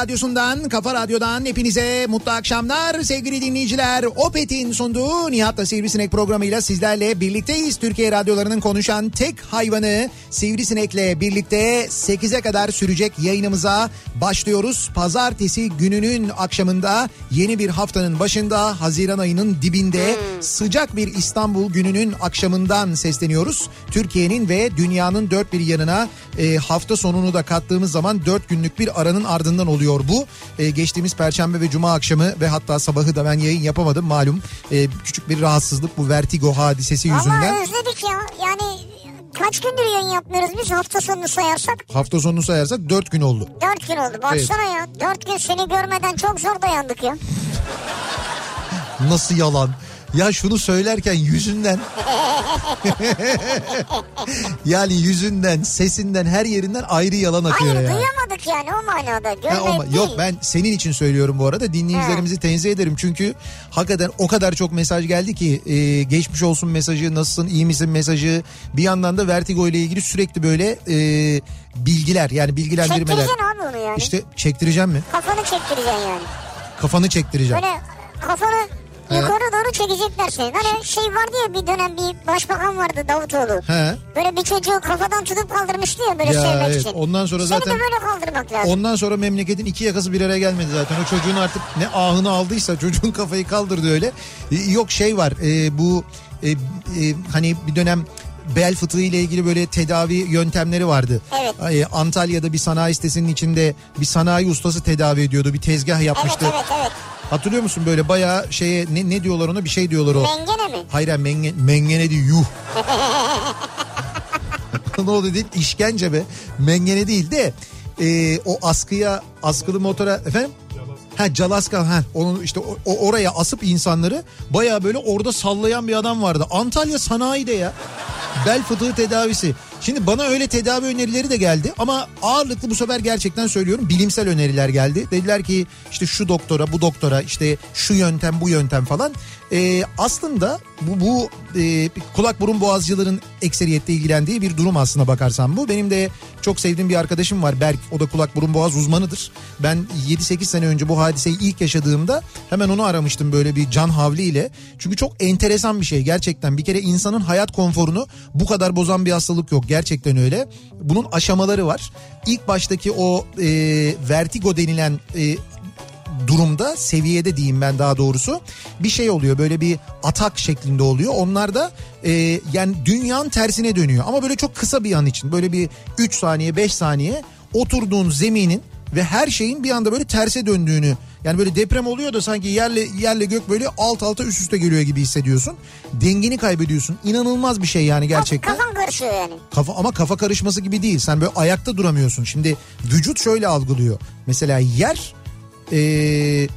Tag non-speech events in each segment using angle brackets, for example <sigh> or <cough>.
radyosundan, kafa radyodan hepinize mutlu akşamlar sevgili dinleyiciler. Opet'in sunduğu Nihat'la Sivrisinek programıyla sizlerle birlikteyiz. Türkiye radyolarının konuşan tek hayvanı Sivrisinek'le birlikte 8'e kadar sürecek yayınımıza başlıyoruz. Pazartesi gününün akşamında yeni bir haftanın başında Haziran ayının dibinde sıcak bir İstanbul gününün akşamından sesleniyoruz. Türkiye'nin ve dünyanın dört bir yanına e, hafta sonunu da kattığımız zaman dört günlük bir aranın ardından oluyor bu. E, geçtiğimiz perşembe ve cuma akşamı ve hatta sabahı da ben yayın yapamadım malum. E, küçük bir rahatsızlık bu vertigo hadisesi yüzünden. Ama özledik ya. Yani kaç gündür yayın yapmıyoruz biz hafta sonunu sayarsak. Hafta sonunu sayarsak dört gün oldu. Dört gün oldu. Baksana ya. Dört gün seni görmeden çok zor dayandık ya. Nasıl yalan? Ya şunu söylerken yüzünden <laughs> yani yüzünden, sesinden, her yerinden ayrı yalan akıyor Hayır ya. duyamadık yani o manada. Ha, ama değil. yok ben senin için söylüyorum bu arada dinleyicilerimizi tenzih ederim çünkü hakikaten o kadar çok mesaj geldi ki e, geçmiş olsun mesajı nasılsın iyi misin mesajı bir yandan da vertigo ile ilgili sürekli böyle e, bilgiler yani bilgilendirmeler. Çektireceksin abi onu yani. İşte çektireceğim mi? Kafanı çektireceksin yani. Kafanı çektireceğim. Böyle kafanı yukarı doğru çekecekler seni. Hani şey vardı ya bir dönem bir başbakan vardı Davutoğlu. He. Böyle bir çocuğu kafadan tutup kaldırmıştı ya böyle Ya sevmek evet, için. ondan sonra Seni zaten- de böyle kaldırmak lazım. Ondan sonra memleketin iki yakası bir araya gelmedi zaten. O çocuğun artık ne ahını aldıysa çocuğun kafayı kaldırdı öyle. Yok şey var e, bu e, e, hani bir dönem bel fıtığı ile ilgili böyle tedavi yöntemleri vardı. Evet. E, Antalya'da bir sanayi sitesinin içinde bir sanayi ustası tedavi ediyordu. Bir tezgah Evet yapmıştı. evet evet. Hatırlıyor musun böyle bayağı şeye ne, ne diyorlar ona bir şey diyorlar o. Mengene mi? Hayır hayır, menge, mengene değil yuh. <laughs> ne oldu değil işkence be. Mengene değil de e, o askıya askılı motora efendim? Ha Calaska ha onun işte o, oraya asıp insanları baya böyle orada sallayan bir adam vardı. Antalya sanayide ya. Bel fıtığı tedavisi. Şimdi bana öyle tedavi önerileri de geldi ama ağırlıklı bu sefer gerçekten söylüyorum bilimsel öneriler geldi. Dediler ki işte şu doktora bu doktora işte şu yöntem bu yöntem falan. Ee, aslında bu, bu e, kulak burun boğazcıların ekseriyette ilgilendiği bir durum aslına bakarsan bu. Benim de çok sevdiğim bir arkadaşım var Berk o da kulak burun boğaz uzmanıdır. Ben 7-8 sene önce bu hadiseyi ilk yaşadığımda hemen onu aramıştım böyle bir can havliyle. Çünkü çok enteresan bir şey gerçekten bir kere insanın hayat konforunu bu kadar bozan bir hastalık yok gerçekten öyle. Bunun aşamaları var. İlk baştaki o e, vertigo denilen e, durumda seviyede diyeyim ben daha doğrusu bir şey oluyor böyle bir atak şeklinde oluyor onlar da e, yani dünyanın tersine dönüyor ama böyle çok kısa bir an için böyle bir 3 saniye 5 saniye oturduğun zeminin ve her şeyin bir anda böyle terse döndüğünü yani böyle deprem oluyor da sanki yerle yerle gök böyle alt alta üst üste geliyor gibi hissediyorsun. Dengeni kaybediyorsun. İnanılmaz bir şey yani gerçekten. Kafan karışıyor yani. Kafa ama kafa karışması gibi değil. Sen böyle ayakta duramıyorsun. Şimdi vücut şöyle algılıyor. Mesela yer e,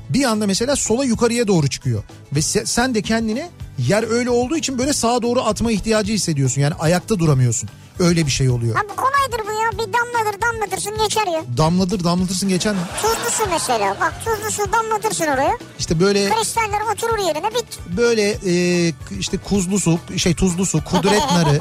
bir anda mesela sola yukarıya doğru çıkıyor. Ve se- sen de kendine yer öyle olduğu için böyle sağa doğru atma ihtiyacı hissediyorsun. Yani ayakta duramıyorsun. Öyle bir şey oluyor. Abi kolaydır bu ya. Bir damladır damlatırsın geçer ya. Damladır damlatırsın geçen Tuzlu su mesela. Bak tuzlu su damlatırsın oraya. işte böyle Kristaller oturur yerine bit. böyle e, işte kuzlu su şey tuzlu su kudret narı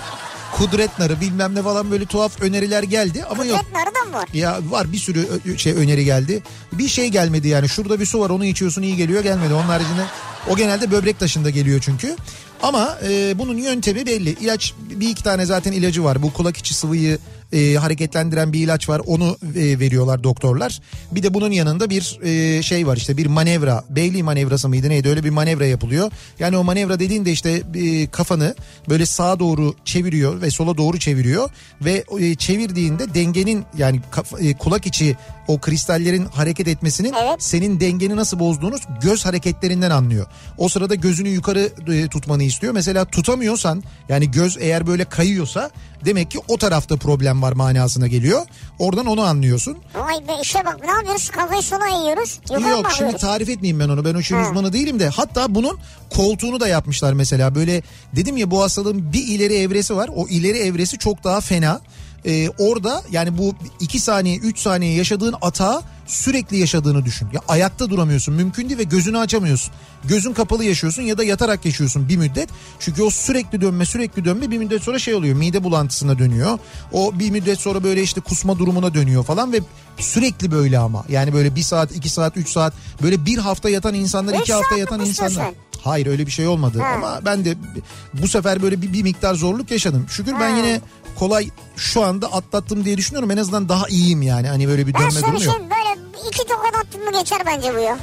<laughs> kudret narı bilmem ne falan böyle tuhaf öneriler geldi ama yok. Kudret narı da mı var? Ya var bir sürü şey öneri geldi. Bir şey gelmedi yani. Şurada bir su var onu içiyorsun iyi geliyor gelmedi. Onun haricinde o genelde böbrek taşında geliyor çünkü. Ama e, bunun yöntemi belli. İlaç bir iki tane zaten ilacı var. Bu kulak içi sıvıyı e, hareketlendiren bir ilaç var. Onu e, veriyorlar doktorlar. Bir de bunun yanında bir e, şey var işte bir manevra. Bailey manevrası mıydı neydi öyle bir manevra yapılıyor. Yani o manevra dediğin de işte e, kafanı böyle sağa doğru çeviriyor ve sola doğru çeviriyor. Ve e, çevirdiğinde dengenin yani kaf- e, kulak içi o kristallerin hareket etmesinin Evet. senin dengeni nasıl bozduğunu göz hareketlerinden anlıyor. O sırada gözünü yukarı e, tutmanı istiyor. Mesela tutamıyorsan yani göz eğer böyle kayıyorsa demek ki o tarafta problem var manasına geliyor. Oradan onu anlıyorsun. Vay be işe bak ne yapıyoruz? Kafayı sola eğiyoruz. Yukarı Yok şimdi tarif etmeyeyim ben onu. Ben o işin uzmanı değilim de. Hatta bunun koltuğunu da yapmışlar mesela. Böyle dedim ya bu hastalığın bir ileri evresi var. O ileri evresi çok daha fena. Ee, orada yani bu 2 saniye 3 saniye yaşadığın atağı sürekli yaşadığını düşün. Ya ayakta duramıyorsun mümkün değil ve gözünü açamıyorsun. Gözün kapalı yaşıyorsun ya da yatarak yaşıyorsun bir müddet. Çünkü o sürekli dönme sürekli dönme bir müddet sonra şey oluyor mide bulantısına dönüyor. O bir müddet sonra böyle işte kusma durumuna dönüyor falan ve sürekli böyle ama. Yani böyle bir saat iki saat üç saat böyle bir hafta yatan insanlar Üç iki hafta saat mi yatan insanlar. sen? Hayır öyle bir şey olmadı Ha. ama ben de bu sefer böyle bir, bir miktar zorluk yaşadım. Şükür ben Ha. yine kolay şu anda atlattım diye düşünüyorum. En azından daha iyiyim yani. Hani böyle bir Ben dönme durumu şey yok. böyle iki tokat attın mı geçer bence bu ya.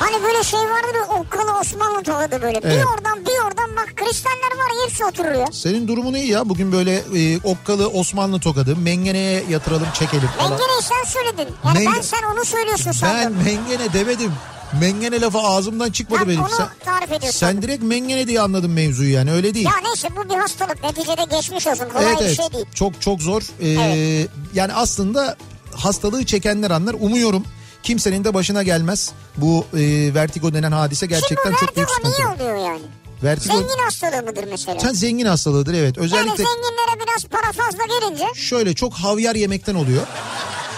Hani böyle şey vardır ya okkalı Osmanlı tokadı böyle. Bir Evet. oradan bir oradan bak kristaller var hepsi oturur ya. Senin durumun iyi ya. Bugün böyle e, okkalı Osmanlı tokadı. Mengeneye yatıralım çekelim falan. Mengeneyi sen söyledin. Yani Menge- ben sen onu söylüyorsun Ben sandım. mengene demedim. Mengene lafı ağzımdan çıkmadı Ben benim. onu Sen, tarif ediyorsun. sen direkt mengene diye anladın mevzuyu yani öyle değil. Ya neyse bu bir hastalık neticede geçmiş olsun kolay evet bir evet şey değil. çok çok zor. Ee, Yani aslında hastalığı çekenler anlar. Umuyorum kimsenin de başına gelmez. Bu e, vertigo denen hadise gerçekten Şimdi çok büyük vertigo sıkıntı. niye oluyor yani? Vertigo Zengin hastalığı mıdır mesela? sen zengin hastalığıdır evet. Yani Özellikle zenginlere biraz para fazla gelince şöyle çok havyar yemekten oluyor.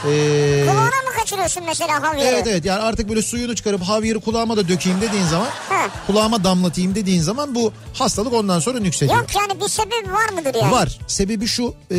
Ee, kulağına mı kaçırıyorsun mesela havyarı? Evet evet yani artık böyle suyunu çıkarıp havyarı kulağıma da dökeyim dediğin zaman Ha. kulağıma damlatayım dediğin zaman bu hastalık ondan sonra nüksediyor. Yok yani bir sebebi var mıdır yani? Var. Sebebi şu e,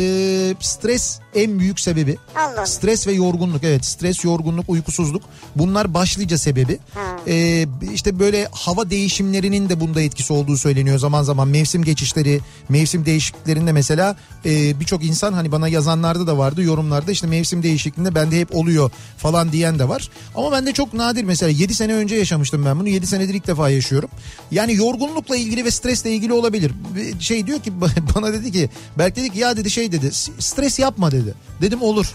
stres en büyük sebebi. Allah. Stres ve yorgunluk evet stres yorgunluk uykusuzluk bunlar başlıca sebebi. Ha. E, işte böyle hava değişimlerinin de bunda etkisi olduğu söyleniyor zaman zaman mevsim geçişleri mevsim değişikliklerinde mesela e, birçok insan hani bana yazanlarda da vardı yorumlarda işte mevsim değişikliğinde bende hep oluyor falan diyen de var. Ama bende çok nadir mesela 7 sene önce yaşamıştım ben bunu 7 senedir ilk defa yaşıyorum. Yani yorgunlukla ilgili ve stresle ilgili olabilir. Şey diyor ki <laughs> bana dedi ki Berk dedi ki ya dedi şey dedi stres yapma dedi. Dedim olur.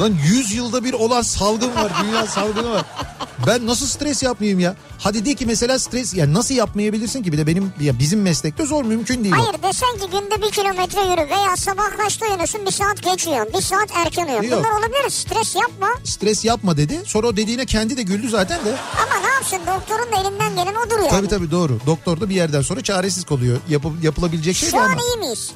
Lan 100 yılda bir olan salgın var. Dünya salgını var. Ben nasıl stres yapmayayım ya? Hadi de ki mesela stres ya nasıl yapmayabilirsin ki? Bir de benim ya bizim meslekte zor mümkün değil. Hayır desen ki günde bir kilometre yürü veya sabah kaçta uyanıyorsun bir saat geç uyan bir saat erken uyan. Yok. Bunlar olabilir stres yapma Stres yapma dedi. Sonra o dediğine kendi de güldü zaten de. ama ne yapsın doktorun da elinden gelen odur yani. Tabii tabii doğru. Doktor da bir yerden sonra çaresiz kalıyor. Yapı- yapılabilecek şey Şu an ama. iyi miyiz?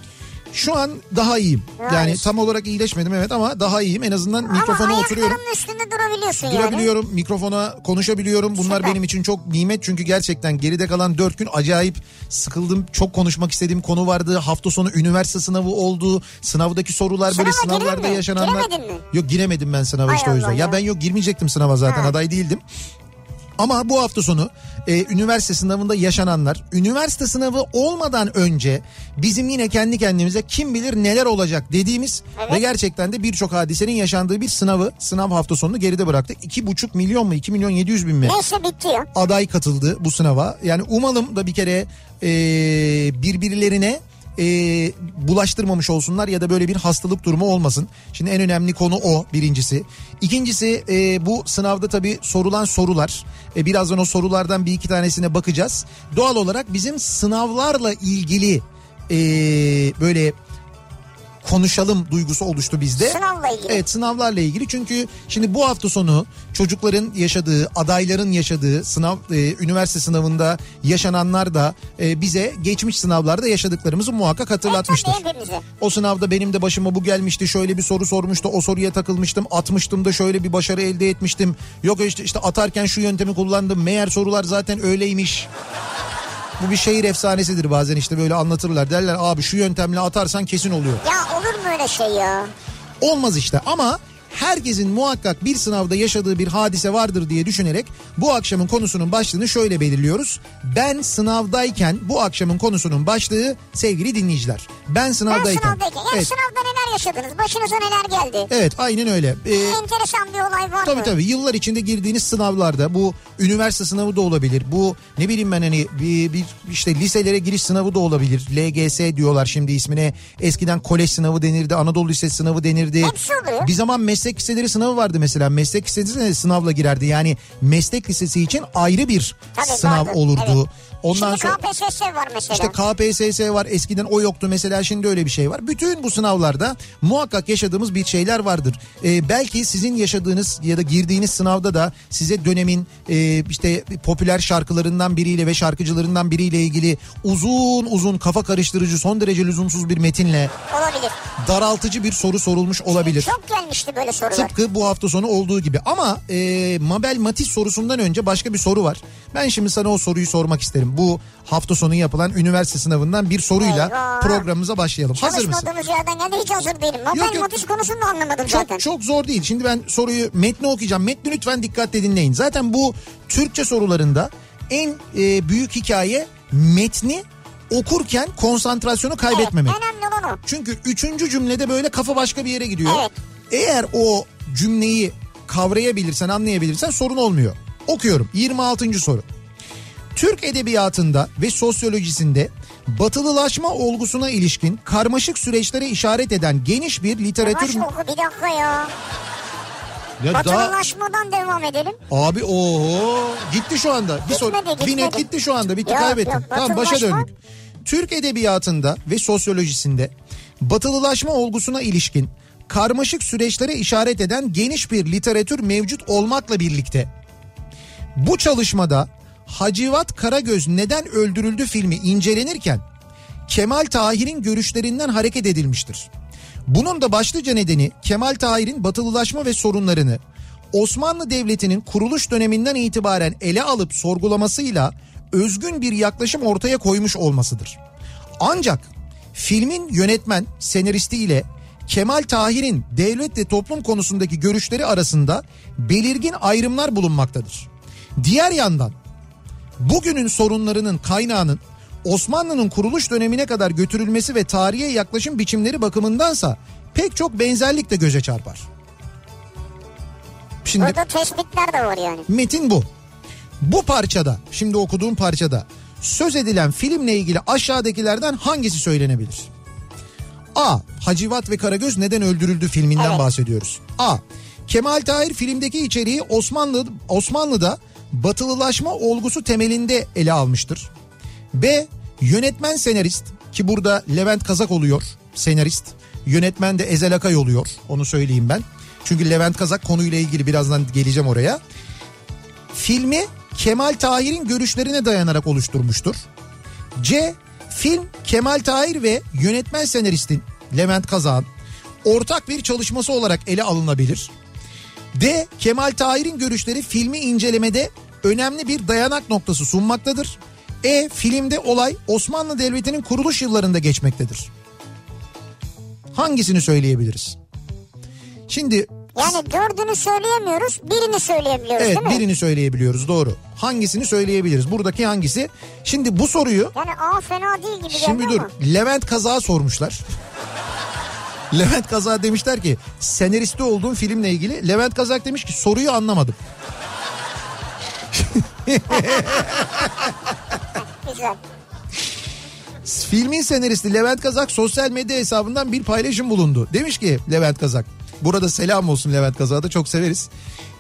Şu an daha iyiyim. Nice. Yani tam olarak iyileşmedim evet ama daha iyiyim. En azından mikrofona ama oturuyorum. ayaklarının üstünde durabiliyorsun yani. Durabiliyorum, mikrofona konuşabiliyorum. Bunlar Süper. benim için çok nimet çünkü gerçekten geride kalan dört gün acayip sıkıldım. Çok konuşmak istediğim konu vardı. Hafta sonu üniversite sınavı oldu. Sınavdaki sorular böyle Sınava girdin sınavlarda mi? yaşananlar. Giremedin mi? Yok giremedim ben sınava Hay işte o yüzden. Allah Ya ya. ben yok girmeyecektim sınava zaten Ha. aday değildim. Ama bu hafta sonu e, üniversite sınavında yaşananlar, üniversite sınavı olmadan önce bizim yine kendi kendimize kim bilir neler olacak dediğimiz Evet. ve gerçekten de birçok hadisenin yaşandığı bir sınavı, sınav hafta sonunu geride bıraktık. 2,5 milyon mu 2 milyon 700 bin mi? Neyse bitti ya. aday katıldı bu sınava. Yani umalım da bir kere e, birbirlerine e, bulaştırmamış olsunlar ya da böyle bir hastalık durumu olmasın. Şimdi en önemli konu o birincisi. İkincisi e, bu sınavda tabii sorulan sorular. E, birazdan o sorulardan bir iki tanesine bakacağız. Doğal olarak bizim sınavlarla ilgili e, böyle konuşalım duygusu oluştu bizde. Sınavla ilgili. Evet sınavlarla ilgili çünkü şimdi bu hafta sonu çocukların yaşadığı, adayların yaşadığı sınav e, üniversite sınavında yaşananlar da e, bize geçmiş sınavlarda yaşadıklarımızı muhakkak hatırlatmıştır. O sınavda benim de başıma bu gelmişti. Şöyle bir soru sormuştu. O soruya takılmıştım. Atmıştım da şöyle bir başarı elde etmiştim. Yok işte işte atarken şu yöntemi kullandım. Meğer sorular zaten öyleymiş. Bu bir şehir efsanesidir bazen işte böyle anlatırlar. Derler abi şu yöntemle atarsan kesin oluyor. Ya olur mu öyle şey ya? Olmaz işte ama herkesin muhakkak bir sınavda yaşadığı bir hadise vardır diye düşünerek bu akşamın konusunun başlığını şöyle belirliyoruz. Ben sınavdayken bu akşamın konusunun başlığı sevgili dinleyiciler. Ben Ben sınavdayken. sınavdayken. Yani Evet, sınavda neler yaşadınız? Başınıza neler geldi? evet aynen öyle. Ee, Enteresan bir olay var Tabii mı? tabii yıllar içinde girdiğiniz sınavlarda bu üniversite sınavı da olabilir. Bu ne bileyim ben hani bir, bir işte liselere giriş sınavı da olabilir. LGS diyorlar şimdi ismine. Eskiden kolej sınavı denirdi, Anadolu Lisesi sınavı denirdi. Hepsi oluyor. Bir zaman meslek liseleri sınavı vardı mesela. Meslek lisesi sınavla girerdi. Yani meslek lisesi için ayrı bir Tabii, sınav vardı, olurdu. evet. Ondan Şimdi sonra KPSS var mesela. işte KPSS var eskiden o yoktu mesela şimdi öyle bir şey var. Bütün bu sınavlarda muhakkak yaşadığımız bir şeyler vardır. Ee, belki sizin yaşadığınız ya da girdiğiniz sınavda da size dönemin e, işte popüler şarkılarından biriyle ve şarkıcılarından biriyle ilgili uzun uzun kafa karıştırıcı son derece lüzumsuz bir metinle Olabilir. daraltıcı bir soru sorulmuş olabilir. Çok gelmişti böyle sorular. Tıpkı bu hafta sonu olduğu gibi ama e, Mabel Matiz sorusundan önce başka bir soru var. Ben şimdi sana o soruyu sormak isterim. Bu hafta sonu yapılan üniversite sınavından bir soruyla Eyvah. programımıza başlayalım. Hazır mısın? Çalışmadığımız yerden geldi hiç hazır değilim. Yok, Mobile yok. Konusunu da anlamadım zaten. Çok çok zor değil. Şimdi ben soruyu metni okuyacağım. Metni lütfen dikkatle dinleyin. Zaten bu Türkçe sorularında en e, büyük hikaye metni okurken konsantrasyonu kaybetmemek. Evet, önemli olan o. Çünkü üçüncü cümlede böyle kafa başka bir yere gidiyor. Evet. Eğer o cümleyi kavrayabilirsen, anlayabilirsen sorun olmuyor. Okuyorum 26. soru. Türk edebiyatında ve sosyolojisinde batılılaşma olgusuna ilişkin karmaşık süreçlere işaret eden geniş bir literatür... Yavaş oku bir dakika ya. Ya daha- Batılılaşmadan devam edelim. Abi oho gitti şu anda. Bir soru. Gitmedi, Bir net gitmedi. gitti şu anda. Bitti Yok, kaybettin. yok, tamam başa döndük. Türk edebiyatında ve sosyolojisinde batılılaşma olgusuna ilişkin karmaşık süreçlere işaret eden geniş bir literatür mevcut olmakla birlikte bu çalışmada Hacivat Karagöz neden öldürüldü filmi incelenirken Kemal Tahir'in görüşlerinden hareket edilmiştir. Bunun da başlıca nedeni Kemal Tahir'in batılılaşma ve sorunlarını Osmanlı Devleti'nin kuruluş döneminden itibaren ele alıp sorgulamasıyla özgün bir yaklaşım ortaya koymuş olmasıdır. Ancak filmin yönetmen senaristi ile Kemal Tahir'in devlet ve toplum konusundaki görüşleri arasında belirgin ayrımlar bulunmaktadır. Diğer yandan bugünün sorunlarının kaynağının Osmanlı'nın kuruluş dönemine kadar götürülmesi ve tarihe yaklaşım biçimleri bakımındansa pek çok benzerlik de göze çarpar. Şimdi Burada tespitler de var yani. metin bu. Bu parçada, şimdi okuduğum parçada söz edilen filmle ilgili aşağıdakilerden hangisi söylenebilir? A. Hacivat ve Karagöz neden öldürüldü filminden Evet. bahsediyoruz. A. Kemal Tahir filmdeki içeriği Osmanlı Osmanlı'da batılılaşma olgusu temelinde ele almıştır. B. Yönetmen senarist ki burada Levent Kazak oluyor senarist. Yönetmen de Ezel Akay oluyor onu söyleyeyim ben. Çünkü Levent Kazak konuyla ilgili birazdan geleceğim oraya. Filmi Kemal Tahir'in görüşlerine dayanarak oluşturmuştur. C. Film Kemal Tahir ve yönetmen senaristin Levent Kazak'ın ortak bir çalışması olarak ele alınabilir. D. Kemal Tahir'in görüşleri filmi incelemede önemli bir dayanak noktası sunmaktadır. E. Filmde olay Osmanlı Devleti'nin kuruluş yıllarında geçmektedir. Hangisini söyleyebiliriz? Şimdi Yani dördünü söyleyemiyoruz, birini söyleyebiliyoruz evet değil mi? birini söyleyebiliyoruz doğru. Hangisini söyleyebiliriz? Buradaki hangisi? Şimdi bu soruyu Yani A fena değil gibi Şimdi dur ama. Levent Kazak'a sormuşlar. Levent Kazak demişler ki senaristi olduğum filmle ilgili. Levent Kazak demiş ki soruyu anlamadım. Güzel. Filmin senaristi Levent Kazak sosyal medya hesabından bir paylaşım bulundu. Demiş ki Levent Kazak. Burada selam olsun Levent Kazak'a da çok severiz.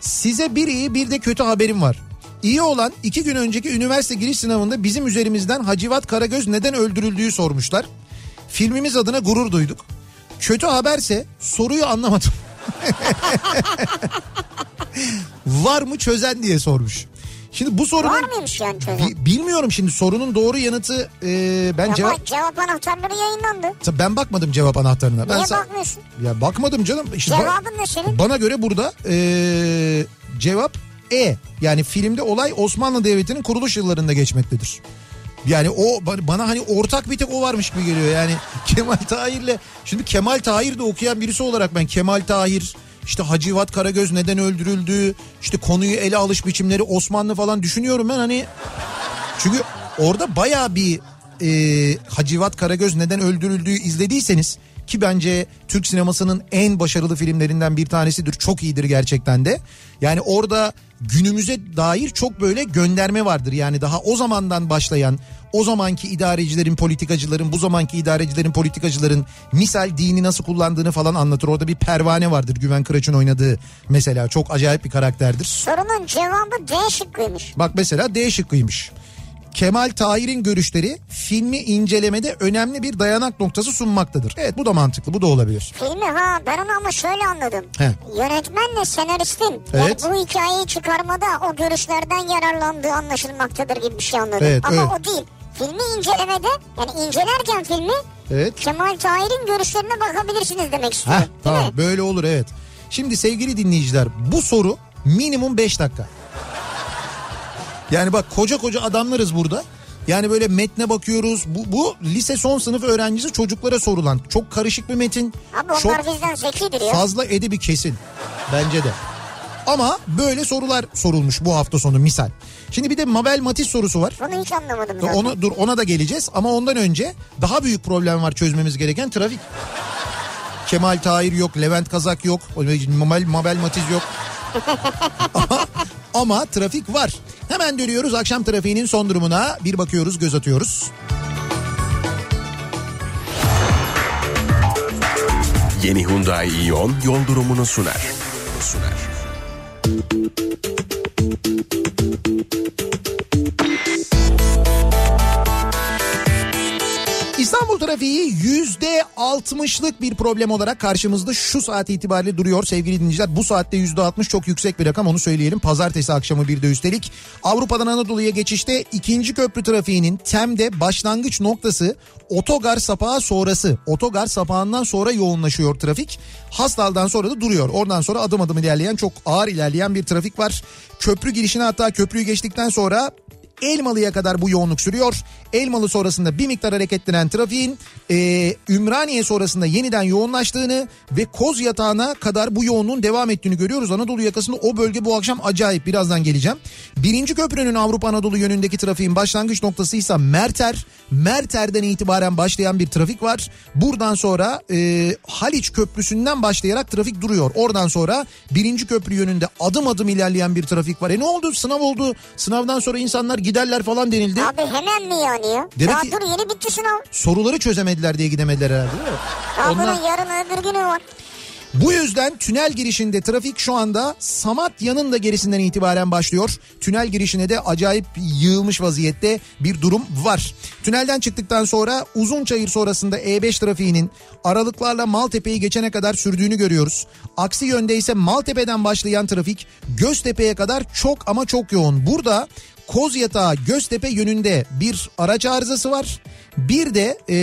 Size bir iyi bir de kötü haberim var. İyi olan iki gün önceki üniversite giriş sınavında bizim üzerimizden Hacivat Karagöz neden öldürüldüğü sormuşlar. Filmimiz adına gurur duyduk. Kötü haberse soruyu anlamadım. Var mı çözen diye sormuş. Şimdi bu sorunun... Var mıymış yani çözüm? Bi- bilmiyorum şimdi sorunun doğru yanıtı e, ben Ama cevap cevap anahtarları yayınlandı. Tabii ben bakmadım cevap anahtarına. Ben Niye sa- bakmıyorsun? Ya bakmadım canım. İşte ba- Cevabın ne senin? bana göre burada e, cevap E. Yani filmde olay Osmanlı Devleti'nin kuruluş yıllarında geçmektedir. Yani o ba- bana hani ortak bir tek o varmış gibi geliyor. Yani <laughs> Kemal Tahir'le şimdi Kemal Tahir de okuyan birisi olarak ben Kemal Tahir işte Hacivat Karagöz neden öldürüldü işte konuyu ele alış biçimleri Osmanlı falan düşünüyorum ben hani çünkü orada baya bir e, Hacivat Karagöz neden öldürüldüğü izlediyseniz ki bence Türk sinemasının en başarılı filmlerinden bir tanesidir. Çok iyidir gerçekten de. Yani orada günümüze dair çok böyle gönderme vardır. Yani daha o zamandan başlayan o zamanki idarecilerin, politikacıların, bu zamanki idarecilerin, politikacıların misal dini nasıl kullandığını falan anlatır. Orada bir pervane vardır Güven Kıraç'ın oynadığı mesela. Çok acayip bir karakterdir. Sorunun cevabı D şıkkıymış. Bak mesela D şıkkıymış. Kemal Tahir'in görüşleri filmi incelemede önemli bir dayanak noktası sunmaktadır. Evet bu da mantıklı bu da olabilir. Filmi ha ben onu ama şöyle anladım. He. Yönetmenle senaristin Evet. yani bu hikayeyi çıkarmada o görüşlerden yararlandığı anlaşılmaktadır gibi bir şey anladım. Evet, ama evet. o değil. Filmi incelemede yani incelerken filmi Evet. Kemal Tahir'in görüşlerine bakabilirsiniz demek Heh, istiyorum. Değil tamam mi? böyle olur evet. Şimdi sevgili dinleyiciler bu soru minimum 5 dakika. Yani bak koca koca adamlarız burada. Yani böyle metne bakıyoruz. Bu, bu lise son sınıf öğrencisi çocuklara sorulan çok karışık bir metin. Abi onlar çok bizden zekidir ya. fazla edebi kesin. Bence de. Ama böyle sorular sorulmuş bu hafta sonu misal. Şimdi bir de Mabel Matiz sorusu var. Bunu hiç anlamadım zaten. Onu dur ona da geleceğiz ama ondan önce daha büyük problem var çözmemiz gereken trafik. Kemal Tahir yok, Levent Kazak yok, Mabel, Mabel Matiz yok. <laughs> ama, ama trafik var. Hemen dönüyoruz akşam trafiğinin son durumuna bir bakıyoruz göz atıyoruz. Yeni Hyundai Ion yol durumunu sunar. Sunar. İstanbul trafiği yüzde altmışlık bir problem olarak karşımızda şu saat itibariyle duruyor sevgili dinleyiciler. Bu saatte yüzde altmış çok yüksek bir rakam onu söyleyelim. Pazartesi akşamı bir de üstelik. Avrupa'dan Anadolu'ya geçişte ikinci köprü trafiğinin Tem'de başlangıç noktası otogar sapağı sonrası. Otogar sapağından sonra yoğunlaşıyor trafik. Hastal'dan sonra da duruyor. Oradan sonra adım adım ilerleyen çok ağır ilerleyen bir trafik var. Köprü girişine hatta köprüyü geçtikten sonra Elmalı'ya kadar bu yoğunluk sürüyor. Elmalı sonrasında bir miktar hareketlenen trafiğin e, Ümraniye sonrasında yeniden yoğunlaştığını ve Koz Yatağı'na kadar bu yoğunluğun devam ettiğini görüyoruz. Anadolu yakasında o bölge bu akşam acayip birazdan geleceğim. Birinci köprünün Avrupa Anadolu yönündeki trafiğin başlangıç noktasıysa Merter. Merter'den itibaren başlayan bir trafik var. Buradan sonra e, Haliç Köprüsü'nden başlayarak trafik duruyor. Oradan sonra birinci köprü yönünde adım adım ilerleyen bir trafik var. E ne oldu? Sınav oldu. Sınavdan sonra insanlar giderler falan denildi. Abi hemen mi yani ya? Demek Daha ki- dur yeni bitti sınav. Soruları çözemediler diye gidemediler herhalde değil mi? Daha Onlar- bunun yarın öbür günü var. Bu yüzden tünel girişinde trafik şu anda Samatya'nın da gerisinden itibaren başlıyor. Tünel girişine de acayip yığılmış vaziyette bir durum var. Tünelden çıktıktan sonra Uzunçayır sonrasında E5 trafiğinin aralıklarla Maltepe'yi geçene kadar sürdüğünü görüyoruz. Aksi yönde ise Maltepe'den başlayan trafik Göztepe'ye kadar çok ama çok yoğun. Burada Kozyatağı Göztepe yönünde bir araç arızası var. Bir de e,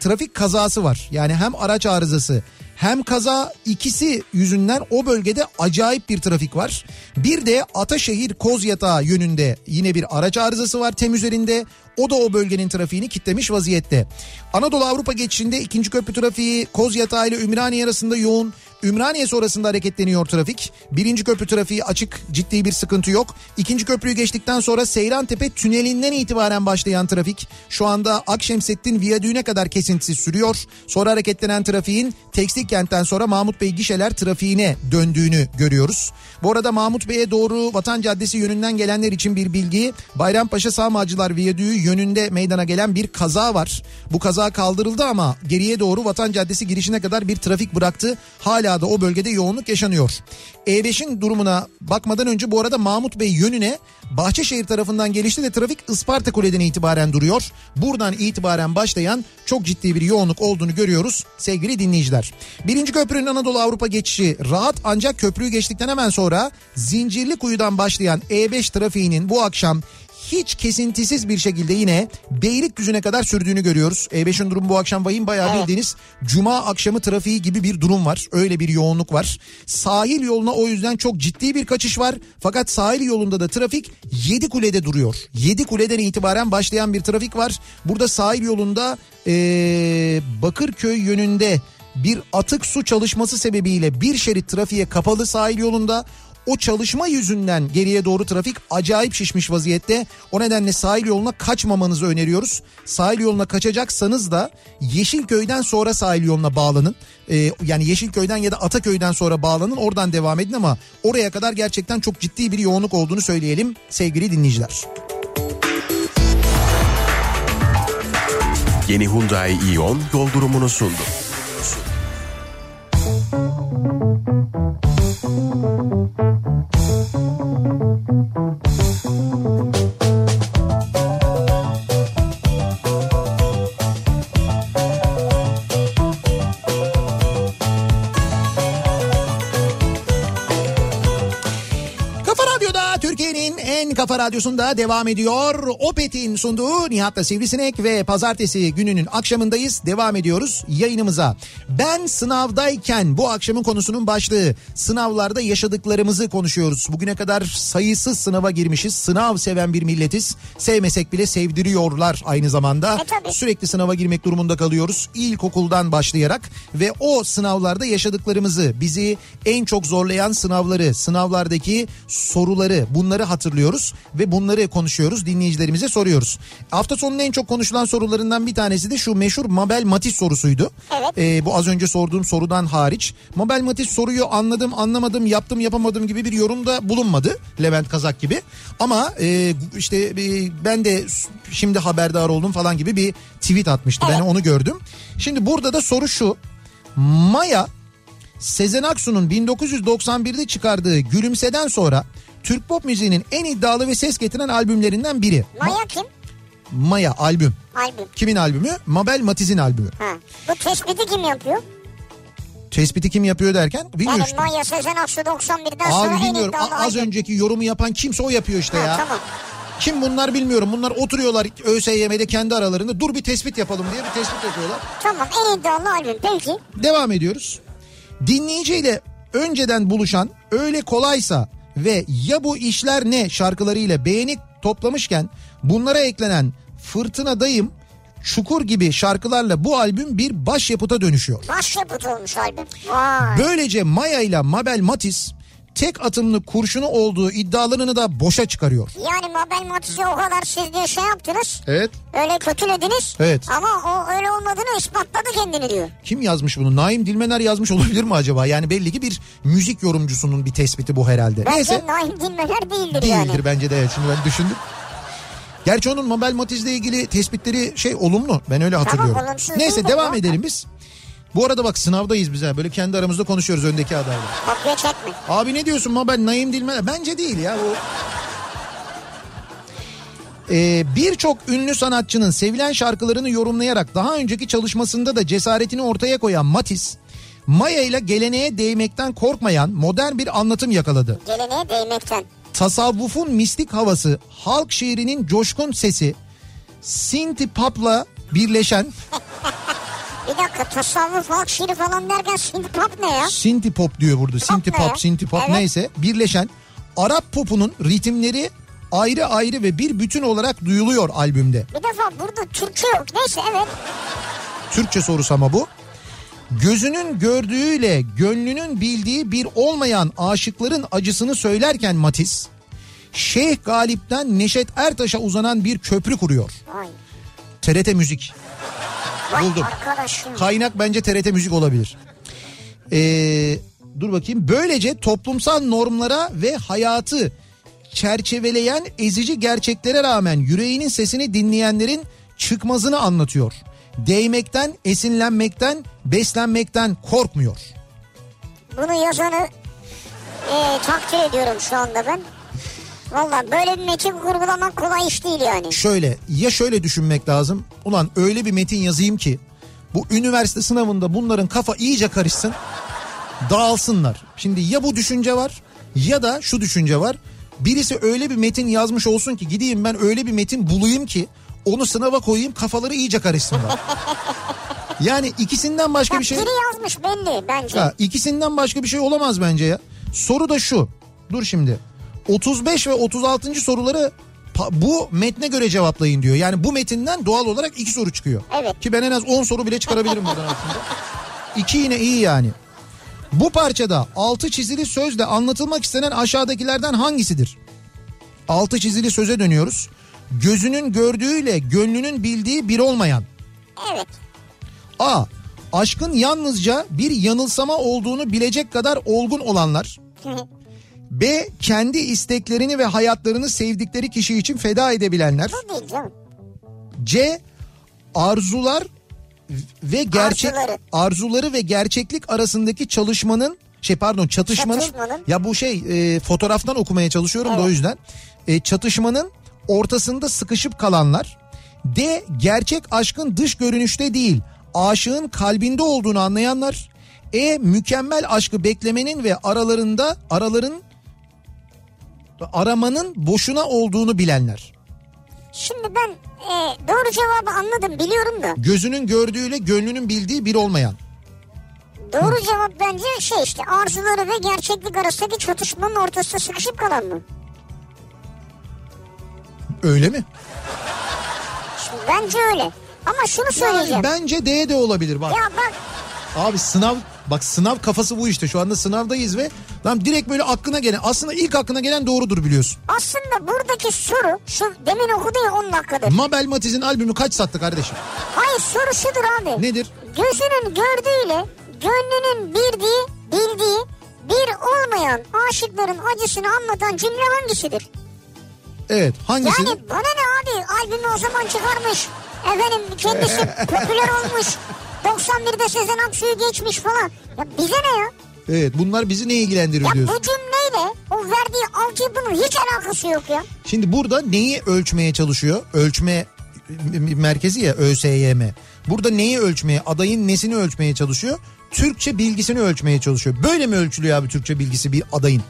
trafik kazası var. Yani hem araç arızası hem kaza ikisi yüzünden o bölgede acayip bir trafik var. Bir de Ataşehir Kozyatağı yönünde yine bir araç arızası var tem üzerinde. O da o bölgenin trafiğini kitlemiş vaziyette. Anadolu Avrupa geçişinde ikinci köprü trafiği Kozyatağı ile Ümraniye arasında yoğun. Ümraniye sonrasında hareketleniyor trafik. Birinci köprü trafiği açık ciddi bir sıkıntı yok. İkinci köprüyü geçtikten sonra Seyrantepe tünelinden itibaren başlayan trafik şu anda Akşemsettin Viyadüğü'ne kadar kesintisiz sürüyor. Sonra hareketlenen trafiğin Tekstil kentten sonra Mahmut Bey gişeler trafiğine döndüğünü görüyoruz. Bu arada Mahmut Bey'e doğru Vatan Caddesi yönünden gelenler için bir bilgi. Bayrampaşa Sağmacılar Viyadüğü yönünde meydana gelen bir kaza var. Bu kaza kaldırıldı ama geriye doğru Vatan Caddesi girişine kadar bir trafik bıraktı. Hala da o bölgede yoğunluk yaşanıyor. E5'in durumuna bakmadan önce bu arada Mahmut Bey yönüne Bahçeşehir tarafından gelişti de trafik Isparta Kule'den itibaren duruyor. Buradan itibaren başlayan çok ciddi bir yoğunluk olduğunu görüyoruz sevgili dinleyiciler. Birinci köprünün Anadolu Avrupa geçişi rahat ancak köprüyü geçtikten hemen sonra Zincirli Kuyu'dan başlayan E5 trafiğinin bu akşam hiç kesintisiz bir şekilde yine Beylikdüzü'ne kadar sürdüğünü görüyoruz. E5'in durumu bu akşam vahim bayağı Evet. bildiğiniz cuma akşamı trafiği gibi bir durum var. Öyle bir yoğunluk var. Sahil yoluna o yüzden çok ciddi bir kaçış var. Fakat sahil yolunda da trafik 7 kulede duruyor. 7 kuleden itibaren başlayan bir trafik var. Burada sahil yolunda ee, Bakırköy yönünde bir atık su çalışması sebebiyle bir şerit trafiğe kapalı sahil yolunda. O çalışma yüzünden geriye doğru trafik acayip şişmiş vaziyette. O nedenle sahil yoluna kaçmamanızı öneriyoruz. Sahil yoluna kaçacaksanız da Yeşilköy'den sonra sahil yoluna bağlanın. Ee, yani Yeşilköy'den ya da Ataköy'den sonra bağlanın oradan devam edin ama oraya kadar gerçekten çok ciddi bir yoğunluk olduğunu söyleyelim sevgili dinleyiciler. Yeni Hyundai Ion yol durumunu sundu. Kafa Kafa radyosunda devam ediyor. Opet'in sunduğu Nihat'la Sivrisinek ve pazartesi gününün akşamındayız. Devam ediyoruz yayınımıza. Ben sınavdayken bu akşamın konusunun başlığı sınavlarda yaşadıklarımızı konuşuyoruz. Bugüne kadar sayısız sınava girmişiz. Sınav seven bir milletiz. Sevmesek bile sevdiriyorlar aynı zamanda. E tabii. Sürekli sınava girmek durumunda kalıyoruz. İlkokuldan başlayarak ve o sınavlarda yaşadıklarımızı, bizi en çok zorlayan sınavları, sınavlardaki soruları bunları hatırlıyoruz ve bunları konuşuyoruz. Dinleyicilerimize soruyoruz. Hafta sonunun en çok konuşulan sorularından bir tanesi de şu meşhur Mabel Matiz sorusuydu. Evet. Ee, bu az önce sorduğum sorudan hariç. Mabel Matiz soruyu anladım, anlamadım, yaptım, yapamadım gibi bir yorumda bulunmadı. Levent Kazak gibi. Ama e, işte e, ben de şimdi haberdar oldum falan gibi bir tweet atmıştı. Ben onu gördüm. Şimdi burada da soru şu. Maya Sezen Aksu'nun 1991'de çıkardığı Gülümse'den sonra Türk pop müziğinin en iddialı ve ses getiren albümlerinden biri. Maya kim? Maya albüm. Albüm. Kimin albümü? Mabel Matiz'in albümü. Ha. Bu tespiti kim yapıyor? Tespiti kim yapıyor derken Yani bilmiyorum. işte. Maya Sezen Aksu 91'den sonra Abi en bilmiyorum. iddialı A- az albüm. önceki yorumu yapan kimse o yapıyor işte Ha, ya. Tamam. Kim bunlar bilmiyorum. Bunlar oturuyorlar ÖSYM'de kendi aralarında. Dur bir tespit yapalım diye bir tespit yapıyorlar. Tamam en iddialı albüm. Peki. Devam ediyoruz. Dinleyiciyle önceden buluşan öyle kolaysa ve ya bu işler ne şarkılarıyla beğeni toplamışken bunlara eklenen Fırtınadayım, Çukur gibi şarkılarla bu albüm bir başyapıta dönüşüyor. Başyapıt olmuş albüm. Vay. Böylece Maya ile Mabel Matiz tek atımlı kurşunu olduğu iddialarını da boşa çıkarıyor. Yani Mabel Matiz'i o kadar siz diyor şey yaptınız. Evet. Öyle kötülediniz. Evet. Ama o öyle olmadığını ispatladı kendini diyor. Kim yazmış bunu? Naim Dilmener yazmış olabilir mi acaba? Yani belli ki bir müzik yorumcusunun bir tespiti bu herhalde. Bence Neyse. Naim Dilmener değildir, Değildir yani. bence de evet. Şimdi ben düşündüm. Gerçi onun Mabel Matiz'le ilgili tespitleri şey olumlu. Ben öyle hatırlıyorum. olumsuz Neyse devam zaten. edelim biz. Bu arada bak sınavdayız biz ha. Böyle kendi aramızda konuşuyoruz öndeki adaylar. Kopya çekme. Abi ne diyorsun Mabel Naim Dilmener? Bence değil ya bu. Ee, Birçok ünlü sanatçının sevilen şarkılarını yorumlayarak daha önceki çalışmasında da cesaretini ortaya koyan Matiz, Maya ile geleneğe değmekten korkmayan modern bir anlatım yakaladı. Geleneğe değmekten. Tasavvufun mistik havası, halk şiirinin coşkun sesi, Sinti Pop'la birleşen <laughs> Bir dakika tasavvuf halk şiiri falan derken şimdi pop ne ya? Sinti Pop diyor burada. Sinti ne ya? Pop, Sinti Pop Evet. neyse birleşen Arap popunun ritimleri ayrı ayrı ve bir bütün olarak duyuluyor albümde. Bir defa burada Türkçe yok. Neyse evet. Türkçe sorusu ama bu. Gözünün gördüğüyle gönlünün bildiği bir olmayan aşıkların acısını söylerken Matiz, Şeyh Galip'ten Neşet Ertaş'a uzanan bir köprü kuruyor. Vay. TRT Müzik. Vay Buldum. arkadaşım. Kaynak bence TRT Müzik olabilir. Ee, dur bakayım. Böylece toplumsal normlara ve hayatı çerçeveleyen ezici gerçeklere rağmen yüreğinin sesini dinleyenlerin çıkmazını anlatıyor. Değmekten, esinlenmekten, beslenmekten korkmuyor. bunu yazanı e, takdir ediyorum şu anda ben. Valla böyle bir metin kurgulamak kolay iş değil yani. Şöyle ya şöyle düşünmek lazım. Ulan öyle bir metin yazayım ki bu üniversite sınavında bunların kafa iyice karışsın. Dağılsınlar. Şimdi ya bu düşünce var ya da şu düşünce var. Birisi öyle bir metin yazmış olsun ki gideyim ben öyle bir metin bulayım ki onu sınava koyayım kafaları iyice karışsınlar. <laughs> Yani ikisinden başka Bak bir şey... biri yazmış belli bence. Ha, ikisinden başka bir şey olamaz bence ya. Soru da şu. Dur şimdi. 35 ve 36. soruları bu metne göre cevaplayın diyor. Yani bu metinden doğal olarak iki soru çıkıyor. Evet. Ki ben en az 10 soru bile çıkarabilirim buradan aslında. <laughs> İki yine iyi yani. Bu parçada altı çizili sözle anlatılmak istenen aşağıdakilerden hangisidir? Altı çizili söze dönüyoruz. Gözünün gördüğüyle gönlünün bildiği bir olmayan. Evet. A. Aşkın yalnızca bir yanılsama olduğunu bilecek kadar olgun olanlar. B. Kendi isteklerini ve hayatlarını sevdikleri kişi için feda edebilenler. Canım. C. Arzular ve gerçek Arzuları. arzuları ve gerçeklik arasındaki çalışmanın şey pardon çatışmanın, Çatışmanın. ya bu şey e, fotoğraftan okumaya çalışıyorum da o Evet. yüzden E, çatışmanın ortasında sıkışıp kalanlar D gerçek aşkın dış görünüşte değil aşığın kalbinde olduğunu anlayanlar E mükemmel aşkı beklemenin ve aralarında araların aramanın boşuna olduğunu bilenler. Şimdi ben e, doğru cevabı anladım biliyorum da. Gözünün gördüğüyle gönlünün bildiği bir olmayan. Doğru cevap bence şey işte arzuları ve gerçeklik arasındaki çatışmanın ortasında sıkışıp kalan mı? Öyle mi? Şimdi bence öyle. Ama şunu söyleyeceğim. Bence D de olabilir bak. Ya bak Abi sınav bak sınav kafası bu işte. Şu anda sınavdayız ve lan direkt böyle aklına gelen aslında ilk aklına gelen doğrudur biliyorsun. aslında buradaki soru şu demin okudu ya 10 dakikadır. Mabel Matiz'in albümü kaç sattı kardeşim? Hayır soru şudur abi. Nedir? Gözünün gördüğüyle gönlünün bildiği, bildiği bir olmayan aşıkların acısını anlatan cümle hangisidir? Evet hangisi? Yani bana ne abi albümü o zaman çıkarmış. Efendim kendisi <laughs> popüler olmuş. 91'de Sezen Aksu'yu geçmiş falan. Ya bize ne ya? Evet bunlar bizi ne ilgilendiriyor Ya diyorsun. bu cümleyle o verdiği altyapının hiç alakası yok ya. Şimdi burada neyi ölçmeye çalışıyor? Ölçme merkezi ya ÖSYM. Burada neyi ölçmeye, adayın nesini ölçmeye çalışıyor? Türkçe bilgisini ölçmeye çalışıyor. Böyle mi ölçülüyor abi Türkçe bilgisi bir adayın?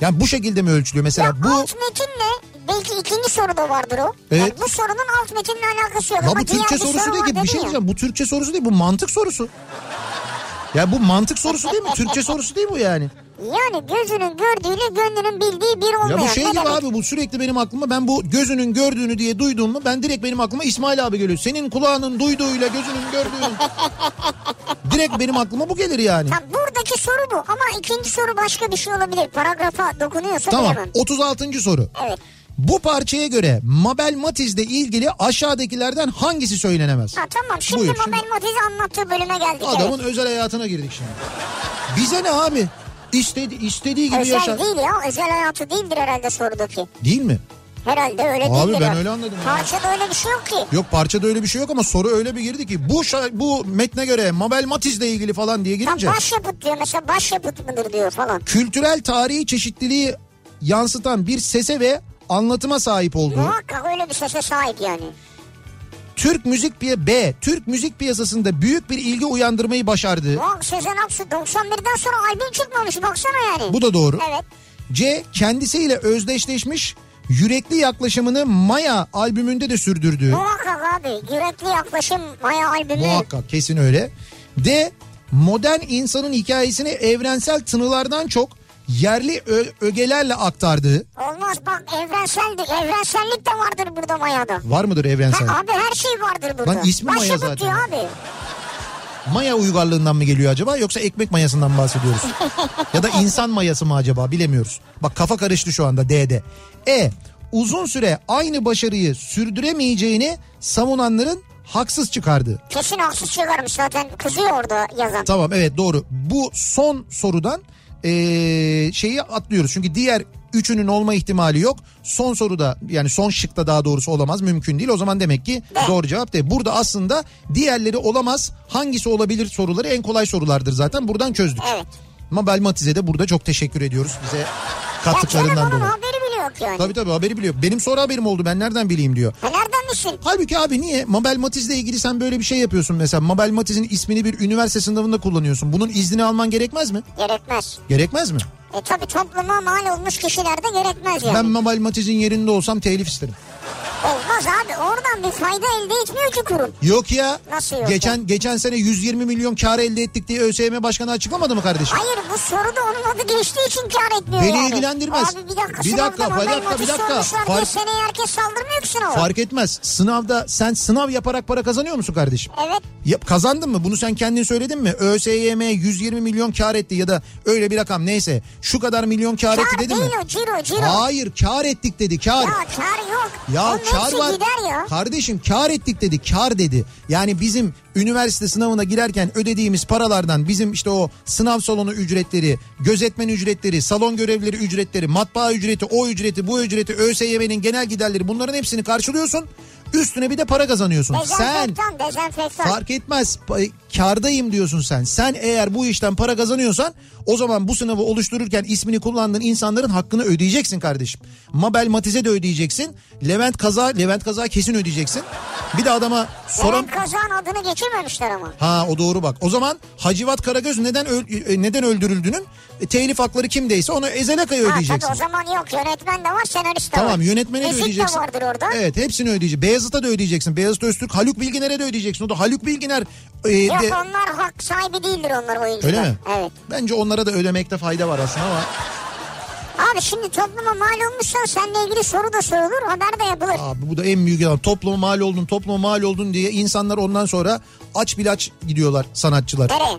Yani bu şekilde mi ölçülüyor? Mesela Ya bu alt metinle belki ikinci soruda vardır o. Evet. Yani bu sorunun alt metinle alakası yok. Ya Ama bu Türkçe sorusu soru değil ki bir şey diyeceğim. Bu Türkçe sorusu değil bu mantık sorusu. Ya bu mantık sorusu değil mi? Türkçe sorusu değil bu yani. Yani gözünün gördüğüyle gönlünün bildiği bir olmayan. Ya bu şey gibi demek? abi bu sürekli benim aklıma ben bu gözünün gördüğünü diye duyduğum mu ben direkt benim aklıma İsmail abi geliyor. Senin kulağının duyduğuyla gözünün gördüğünü. <laughs> direkt benim aklıma bu gelir yani. Ha, buradaki soru bu ama ikinci soru başka bir şey olabilir. Paragrafa dokunuyorsa Tamam bilemem. 36. soru. Evet. Bu parçaya göre Mabel Matiz'le ilgili aşağıdakilerden hangisi söylenemez? Ha tamam şimdi Buyur, şimdi- Mabel Matiz'i anlattığı bölüme geldik. Adamın evet. özel hayatına girdik şimdi. Bize ne abi? İstedi, istediği gibi Özel yaşar. değil ya özel hayatı değildir herhalde sorudaki. Değil mi? Herhalde öyle Abi değildir. ben ya. öyle anladım ya. Parçada öyle bir şey yok ki. Yok parçada öyle bir şey yok ama soru öyle bir girdi ki bu şa- bu metne göre Mabel Matiz'le ilgili falan diye Tam girince başyapıt diyor mesela başyapıt mıdır diyor falan. kültürel tarihi çeşitliliği yansıtan bir sese ve anlatıma sahip olduğu Muhakkak öyle bir sese sahip yani. Türk müzik piya B Türk müzik piyasasında büyük bir ilgi uyandırmayı başardı. Muhakkak Sezen Aksu 91'den sonra albüm çıkmamış baksana yani. Bu da doğru. Evet. C kendisiyle özdeşleşmiş yürekli yaklaşımını Maya albümünde de sürdürdü. Muhakkak abi yürekli yaklaşım Maya albümü. Muhakkak kesin öyle. D modern insanın hikayesini evrensel tınılardan çok yerli ö- ögelerle aktardığı. Olmaz bak evrenseldi. Evrensellik de vardır burada Maya'da. Var mıdır evrensel? Ha, abi her şey vardır burada. Lan ismi Maya Başyapıt zaten. diyor abi. Maya uygarlığından mı geliyor acaba yoksa ekmek mayasından mı bahsediyoruz? <laughs> ya da insan mayası mı acaba bilemiyoruz. Bak kafa karıştı şu anda D'de. E uzun süre aynı başarıyı sürdüremeyeceğini savunanların haksız çıkardı. Kesin haksız çıkarmış zaten. Kızıyor orada yazan. Tamam evet doğru. Bu son sorudan eee, şeyi atlıyoruz. Çünkü diğer üçünün olma ihtimali yok. Son soruda yani son şıkta daha doğrusu olamaz mümkün değil. O zaman demek ki doğru cevap değil. Burada aslında diğerleri olamaz hangisi olabilir soruları en kolay sorulardır zaten buradan çözdük. Evet. Mabel Matiz'e de burada çok teşekkür ediyoruz bize kattıklarından dolayı. haberi bile yok yani. Tabii tabii haberi biliyor. Benim sonra haberim oldu ben nereden bileyim diyor. Ha, nereden bilsin? Halbuki abi niye Mabel Matiz'le ilgili sen böyle bir şey yapıyorsun mesela. Mabel Matiz'in ismini bir üniversite sınavında kullanıyorsun. Bunun iznini alman gerekmez mi? Gerekmez. Gerekmez mi? E tabi topluma mal olmuş kişilerde gerekmez yani. Ben Mabel Matiz'in yerinde olsam telif isterim. Olmaz abi oradan bir fayda elde etmiyor ki kurum. Yok ya. Nasıl yok Geçen geçen sene 120 milyon kar elde ettik diye ÖSYM Başkanı açıklamadı mı kardeşim? Hayır bu soruda onun adı geçtiği için kar etmiyor Beni yani. ilgilendirmez. Abi bir dakika Bir dakika, bir dakika, bir dakika. Fark- seneye herkes saldırmıyor ki sınava. Fark etmez. Sınavda sen sınav yaparak para kazanıyor musun kardeşim? Evet. Ya, kazandın mı? Bunu sen kendin söyledin mi? ÖSYM 120 milyon kar etti ya da öyle bir rakam neyse. Şu kadar milyon kar, etti Kar dedi değil mi? o ciro ciro. Hayır kar ettik dedi kar. Ya kar yok. Ya Onun kar var. ya. Kardeşim kar ettik dedi kar dedi. Yani bizim üniversite sınavına girerken ödediğimiz paralardan bizim işte o sınav salonu ücretleri, gözetmen ücretleri, salon görevlileri ücretleri, matbaa ücreti, o ücreti, bu ücreti, ÖSYM'nin genel giderleri bunların hepsini karşılıyorsun. Üstüne bir de para kazanıyorsun. Sen Dezenfektan dezenfektan. Fark etmez. Kardayım diyorsun sen. Sen eğer bu işten para kazanıyorsan o zaman bu sınavı oluştururken ismini kullandığın insanların hakkını ödeyeceksin kardeşim. Mabel Matiz'e de ödeyeceksin. Levent Kaza, Levent Kaza kesin ödeyeceksin. Bir de adama soran... Levent Kazan adını geçirmemişler ama. Ha o doğru bak. O zaman Hacivat Karagöz neden öl- e, neden öldürüldüğünün e, telif hakları kimdeyse onu Ezelaka'ya Ha, ödeyeceksin. tabii o zaman yok yönetmen de var senarist de var. Tamam yönetmene de Müzik ödeyeceksin. de vardır orada. Evet hepsini ödeyeceksin. Beyazıt'a da ödeyeceksin. Beyazıt Öztürk, Haluk Bilginer'e de ödeyeceksin. O da Haluk Bilginer. e, Yok de- onlar hak sahibi değildir onlar oyuncular. Öyle mi? Evet. Bence onlara da ödemekte fayda var aslında ama Abi şimdi topluma mal olmuşsan seninle ilgili soru da sorulur haber de yapılır. abi bu da en büyük yalan. Topluma mal oldun, topluma mal oldun diye insanlar ondan sonra aç bilaç gidiyorlar sanatçılar. Nereye?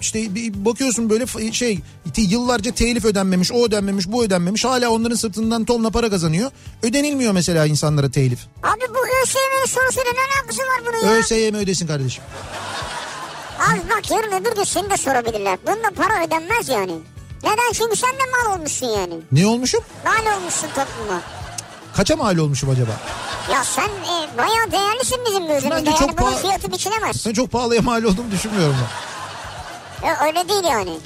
İşte bir bakıyorsun böyle şey yıllarca telif ödenmemiş, o ödenmemiş, bu ödenmemiş. Hala onların sırtından tonla para kazanıyor. Ödenilmiyor mesela insanlara telif. Abi bu ÖSYM'nin sorusuyla ne alakası var bunun ya? ÖSYM ödesin kardeşim. Abi bak yarın öbür gün seni de sorabilirler. Bunda para ödenmez yani. Neden? Çünkü sen de mal olmuşsun yani. Ne olmuşum? Mal olmuşsun topluma. Kaça mal olmuşum acaba? Ya sen e, bayağı değerlisin bizim gözümüzde. Bence Yani çok bunun paha- fiyatı biçilemez. Ben çok pahalıya mal olduğumu düşünmüyorum ben. E, öyle değil yani.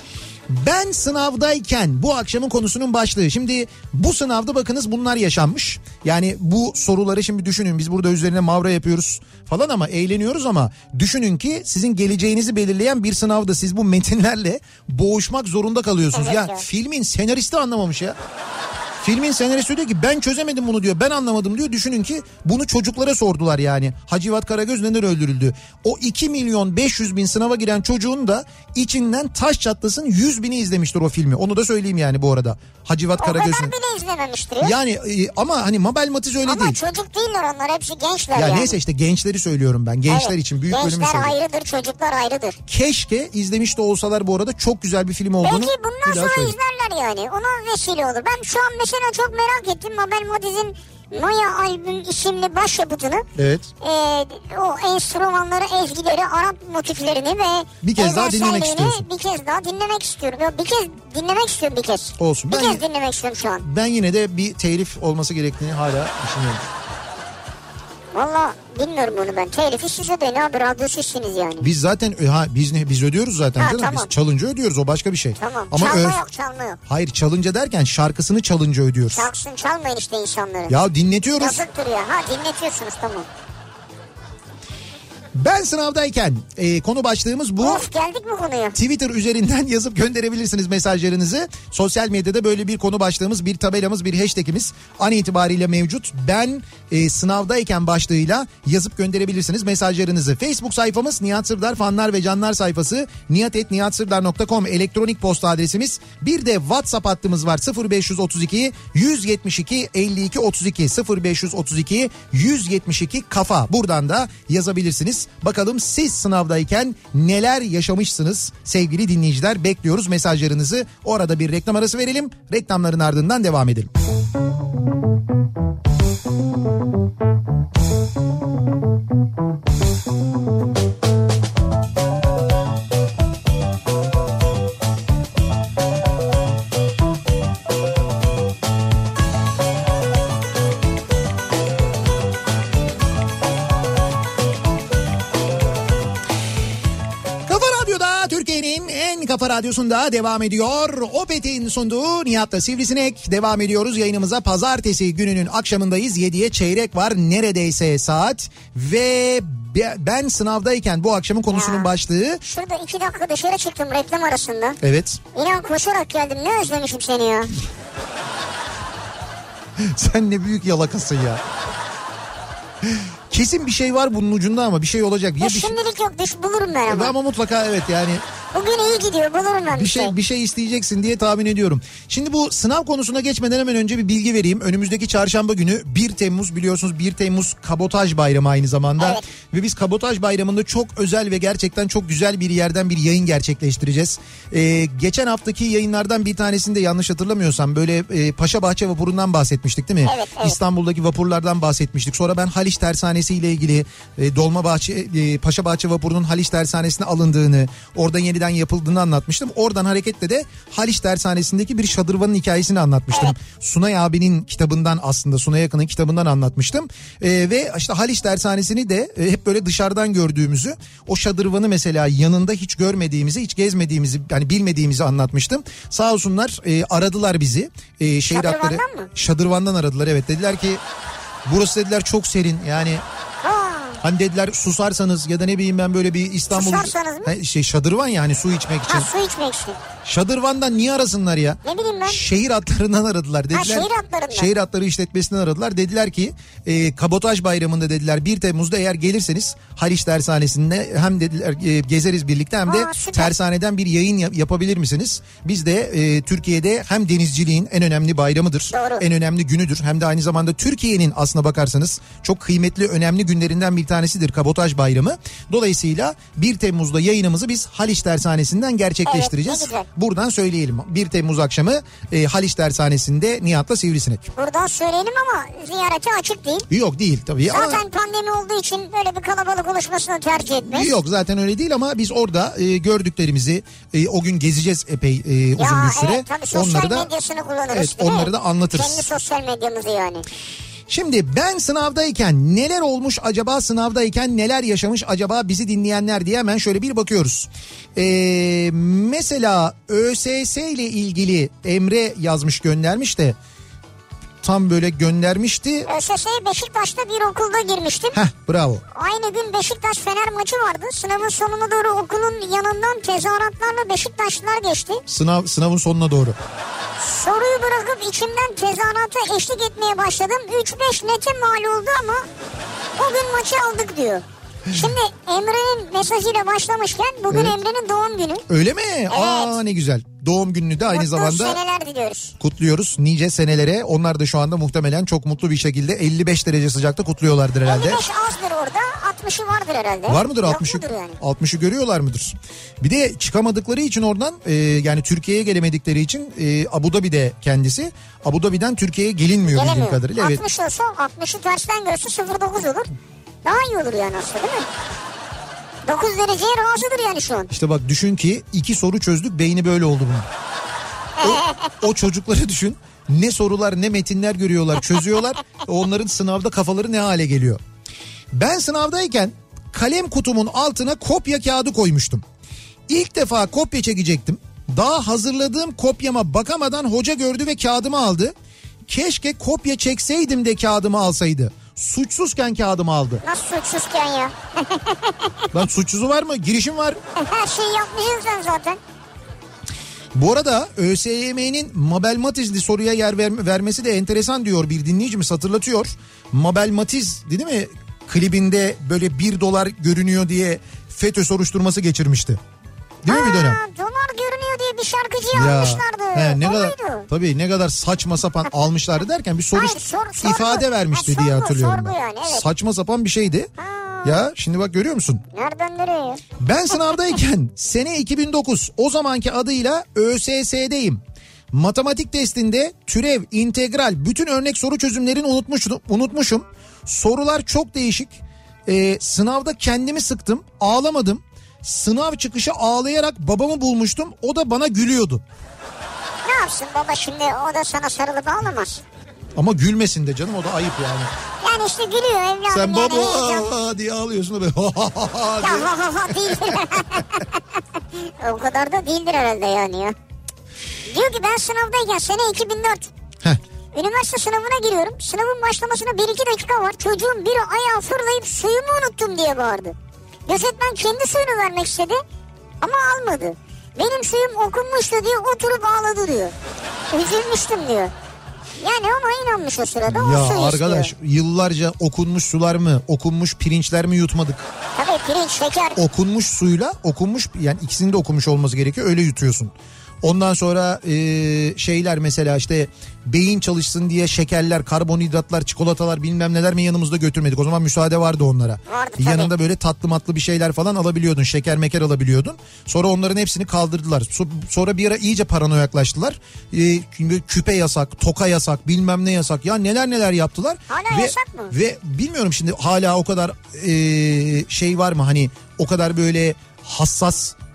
Ben sınavdayken bu akşamın konusunun başlığı. Şimdi bu sınavda bakınız bunlar yaşanmış. Yani bu soruları şimdi düşünün biz burada üzerine mavra yapıyoruz falan ama eğleniyoruz ama düşünün ki sizin geleceğinizi belirleyen bir sınavda siz bu metinlerle boğuşmak zorunda kalıyorsunuz. Evet ya ya. filmin senaristi anlamamış ya. Filmin senaristi diyor ki ben çözemedim bunu diyor. Ben anlamadım diyor. Düşünün ki bunu çocuklara sordular yani. Hacivat Karagöz neden öldürüldü? O 2 milyon 500 bin sınava giren çocuğun da içinden taş çatlasın 100 bini izlemiştir o filmi. Onu da söyleyeyim yani bu arada. Hacivat O kadar Karagöz'ün. bile izlememiştir. ya. Yani e, ama hani Mabel Matiz öyle Ama değil. çocuk değiller onlar hepsi gençler Ya yani. neyse işte gençleri söylüyorum ben. Gençler Evet, için büyük bölümü Gençler söylüyorum. ayrıdır çocuklar ayrıdır. Keşke izlemiş de olsalar bu arada çok güzel bir film olduğunu Belki bundan sonra söyleyeyim. izlerler yani. Ona vesile olur. Ben şu an mesela çok merak ettim. Mabel Matiz'in Maya albüm isimli başyapıtını. Evet. e, o enstrümanları, ezgileri, Arap motiflerini ve Bir kez daha dinlemek istiyorsun. Bir kez daha dinlemek istiyorum. Yok, bir kez dinlemek istiyorum bir kez. Olsun. Bir Ben- kez dinlemek istiyorum şu an. Ben yine de bir telif olması gerektiğini hala düşünüyorum. Valla bilmiyorum bunu ben. Telifi siz ödeyin abi radyo sizsiniz yani. Biz zaten ha biz ne biz ödüyoruz zaten Ha, canım. tamam. Biz çalınca ödüyoruz o başka bir şey. Tamam. Ama çalma ö- yok çalma yok. Hayır çalınca derken şarkısını çalınca ödüyoruz. Çalsın çalmayın işte insanları. Ya dinletiyoruz. Yazıktır ya. Ha dinletiyorsunuz tamam. Ben sınavdayken e, konu başlığımız bu. Of geldik mi konuya? Twitter üzerinden <laughs> yazıp gönderebilirsiniz mesajlarınızı. Sosyal medyada böyle bir konu başlığımız, bir tabelamız, bir hashtagimiz an itibariyle mevcut. Ben e, sınavdayken başlığıyla yazıp gönderebilirsiniz mesajlarınızı. Facebook sayfamız Nihat Sırdar fanlar ve canlar sayfası nihatetnihatsırdar.com elektronik posta adresimiz. Bir de WhatsApp hattımız var 0532 172 52 32 0532 172 kafa. Buradan da yazabilirsiniz. Bakalım siz sınavdayken neler yaşamışsınız sevgili dinleyiciler bekliyoruz mesajlarınızı. Orada bir reklam arası verelim. Reklamların ardından devam edelim. Kafa kafa Radyosu'nda devam ediyor. Opet'in sunduğu Nihat'la Sivrisinek. Devam ediyoruz yayınımıza. Pazartesi gününün akşamındayız. 7'ye çeyrek var neredeyse saat. Ve be- ben sınavdayken bu akşamın konusunun Ya. başlığı... Şurada iki dakika dışarı çıktım reklam arasında. Evet. İnan koşarak geldim ne özlemişim seni ya. <laughs> Sen ne büyük yalakasın ya. Kesin bir şey var bunun ucunda ama bir şey olacak. Ya Ya bir şey... şimdilik yok düş bulurum ben ama. Ama mutlaka evet yani Bugün iyi gidiyor bulurum ben bir şey bir şey isteyeceksin diye tahmin ediyorum. Şimdi bu sınav konusuna geçmeden hemen önce bir bilgi vereyim. Önümüzdeki çarşamba günü 1 Temmuz biliyorsunuz 1 Temmuz Kabotaj Bayramı aynı zamanda. Evet. Ve biz Kabotaj Bayramı'nda çok özel ve gerçekten çok güzel bir yerden bir yayın gerçekleştireceğiz. Ee, geçen haftaki yayınlardan bir tanesinde yanlış hatırlamıyorsam böyle e, Paşa Bahçe vapurundan bahsetmiştik değil mi? Evet, evet. İstanbul'daki vapurlardan bahsetmiştik. Sonra ben Haliç Tersanesi ile ilgili e, Dolmabahçe e, Paşa Bahçe vapurunun Haliç Tersanesi'ne alındığını, orada yeniden yapıldığını anlatmıştım. Oradan hareketle de Haliç Tersanesi'ndeki bir şadırvanın hikayesini anlatmıştım. Sunay abinin kitabından aslında Sunay Akın'ın kitabından anlatmıştım. E, ve işte Haliç Tersanesi'ni de e, hep böyle dışarıdan gördüğümüzü, o şadırvanı mesela yanında hiç görmediğimizi, hiç gezmediğimizi, yani bilmediğimizi anlatmıştım. Sağ olsunlar e, aradılar bizi. E, şehir Şadırvandan hatları- mı? Şadırvandan aradılar evet. Dediler ki burası dediler çok serin yani hani dediler susarsanız ya da ne bileyim ben böyle bir İstanbul Susarsanız mı? Ha, şey şadırvan yani su içmek için. ha su içmek için. Şadırvandan niye arasınlar ya? Ne bileyim ben. Şehir hatlarından aradılar. Dediler, şehir hatlarından. Şehir hatları işletmesinden aradılar. Dediler ki e, kabotaj bayramında dediler 1 Temmuz'da eğer gelirseniz Haliç Tersanesi'nde hem dediler e, gezeriz birlikte hem de Aa, süper. tersaneden bir yayın yap- yapabilir misiniz? Biz de e, Türkiye'de hem denizciliğin en önemli bayramıdır. Doğru. En önemli günüdür. Hem de aynı zamanda Türkiye'nin aslına bakarsanız çok kıymetli önemli günlerinden bir tanesidir kabotaj bayramı. Dolayısıyla 1 Temmuz'da yayınımızı biz Haliç Tersanesi'nden gerçekleştireceğiz. Evet. Buradan söyleyelim. 1 Temmuz akşamı e, Haliç Tersanesi'nde Nihat'la Sivrisinek. Buradan söyleyelim ama ziyarete açık değil. Yok değil tabii ama Zaten pandemi olduğu için böyle bir kalabalık oluşmasını tercih etmez. yok zaten öyle değil ama biz orada e, gördüklerimizi e, o gün gezeceğiz epey e, uzun Ya bir süre. evet tabii sosyal onları da medyasını kullanırız. Evet, onları da anlatırız. Kendi sosyal medyamızı yani. Şimdi ben sınavdayken neler olmuş acaba sınavdayken neler yaşamış acaba bizi dinleyenler diye hemen şöyle bir bakıyoruz. Ee, mesela ÖSS ile ilgili Emre yazmış göndermiş de tam böyle göndermişti. ÖSS'ye Beşiktaş'ta bir okulda girmiştim. Heh bravo. Aynı gün Beşiktaş Fener maçı vardı. Sınavın sonuna doğru okulun yanından tezahüratlarla Beşiktaşlılar geçti. Sınav sınavın sonuna doğru. Soruyu bırakıp içimden tezahürata eşlik etmeye başladım. 3-5 nete mal oldu ama o gün maçı aldık diyor. Şimdi Emre'nin mesajıyla başlamışken bugün Evet. Emre'nin doğum günü. Öyle mi? Aa ne güzel. Doğum gününü de aynı Mutlu zamanda seneler diliyoruz. kutluyoruz nice senelere. Onlar da şu anda muhtemelen çok mutlu bir şekilde 55 derece sıcakta kutluyorlardır herhalde. 55 azdır orada 60'ı vardır herhalde. Var mıdır Yok 60'ı? mudur yani? 60'ı görüyorlar mıdır? Bir de çıkamadıkları için oradan e, yani Türkiye'ye gelemedikleri için e, Abu Dhabi'de kendisi. Abu Dhabi'den Türkiye'ye gelinmiyor bildiğim Gelemiyor. kadarıyla. Evet. 60 olsa 60'ı tersten görse 09 olur. Daha iyi olur yani aslında değil mi? 9 dereceye razıdır yani şu an. İşte bak düşün ki iki soru çözdük beyni böyle oldu bunun. O, o çocukları düşün. Ne sorular ne metinler görüyorlar çözüyorlar. Onların sınavda kafaları ne hale geliyor. Ben sınavdayken kalem kutumun altına kopya kağıdı koymuştum. İlk defa kopya çekecektim. Daha hazırladığım kopyama bakamadan hoca gördü ve kağıdımı aldı. Keşke kopya çekseydim de kağıdımı alsaydı. Suçsuzken kağıdımı aldı. Nasıl suçsuzken ya? <laughs> Lan suçsuzu var mı? Girişim var. Her şeyi yapmışsın sen zaten. Bu arada ÖSYM'nin Mabel Matiz'li soruya yer ver- vermesi de enteresan diyor bir dinleyicimiz hatırlatıyor. Mabel Matiz değil mi klibinde böyle bir dolar görünüyor diye FETÖ soruşturması geçirmişti. Değil mi bir dönem? Aa, dolar görünüyor diye bir şarkıcıyı almışlardı. he, ne O kadar muydu? tabii ne kadar saçma sapan almışlardı derken bir soru Hayır, sor- sorgu. ifade vermişti Ha, diye sorgu, hatırlıyorum. sorgu yani, evet. Saçma sapan bir şeydi. Ya şimdi bak görüyor musun? Nereden nereye ya? Ben sınavdayken <laughs> sene 2009 o zamanki adıyla ÖSS'deyim. Matematik testinde türev, integral, bütün örnek soru çözümlerini unutmuşum. unutmuşum. Sorular çok değişik. Ee, sınavda kendimi sıktım, ağlamadım. Sınav çıkışı ağlayarak babamı bulmuştum. O da bana gülüyordu. Ne yapsın baba şimdi o da sana sarılıp ağlamaz. Ama gülmesin de canım o da ayıp yani. Yani işte gülüyor evladım Sen yani. baba heyecan. diye ağlıyorsun da böyle Ya ha ha ha değil. <laughs> o kadar da değildir herhalde yani ya. Diyor ki ben sınavdayken sene 2004. Heh. Üniversite sınavına giriyorum. Sınavın başlamasına 1-2 dakika var. Çocuğun biri ayağı fırlayıp suyumu unuttum diye bağırdı. Gözetmen kendi suyunu vermek istedi ama almadı. Benim suyum okunmuştu diye oturup ağladı diyor. Üzülmüştüm diyor. Yani ona inanmış o sırada o Ya suyu arkadaş istiyor. yıllarca okunmuş sular mı, okunmuş pirinçler mi yutmadık? Tabii pirinç, şeker. Okunmuş suyla okunmuş yani ikisinin de okunmuş olması gerekiyor öyle yutuyorsun. Ondan sonra e, şeyler mesela işte beyin çalışsın diye şekerler, karbonhidratlar, çikolatalar bilmem neler mi yanımızda götürmedik. O zaman müsaade vardı onlara. Vardı tabii. Yanında böyle tatlı matlı bir şeyler falan alabiliyordun. Şeker meker alabiliyordun. Sonra onların hepsini kaldırdılar. So- Sonra bir ara iyice paranoyaklaştılar. E, küpe yasak, toka yasak, bilmem ne yasak. Ya neler neler yaptılar. Hala yasak mı? Ve bilmiyorum şimdi hala o kadar e, şey var mı hani o kadar böyle hassas e,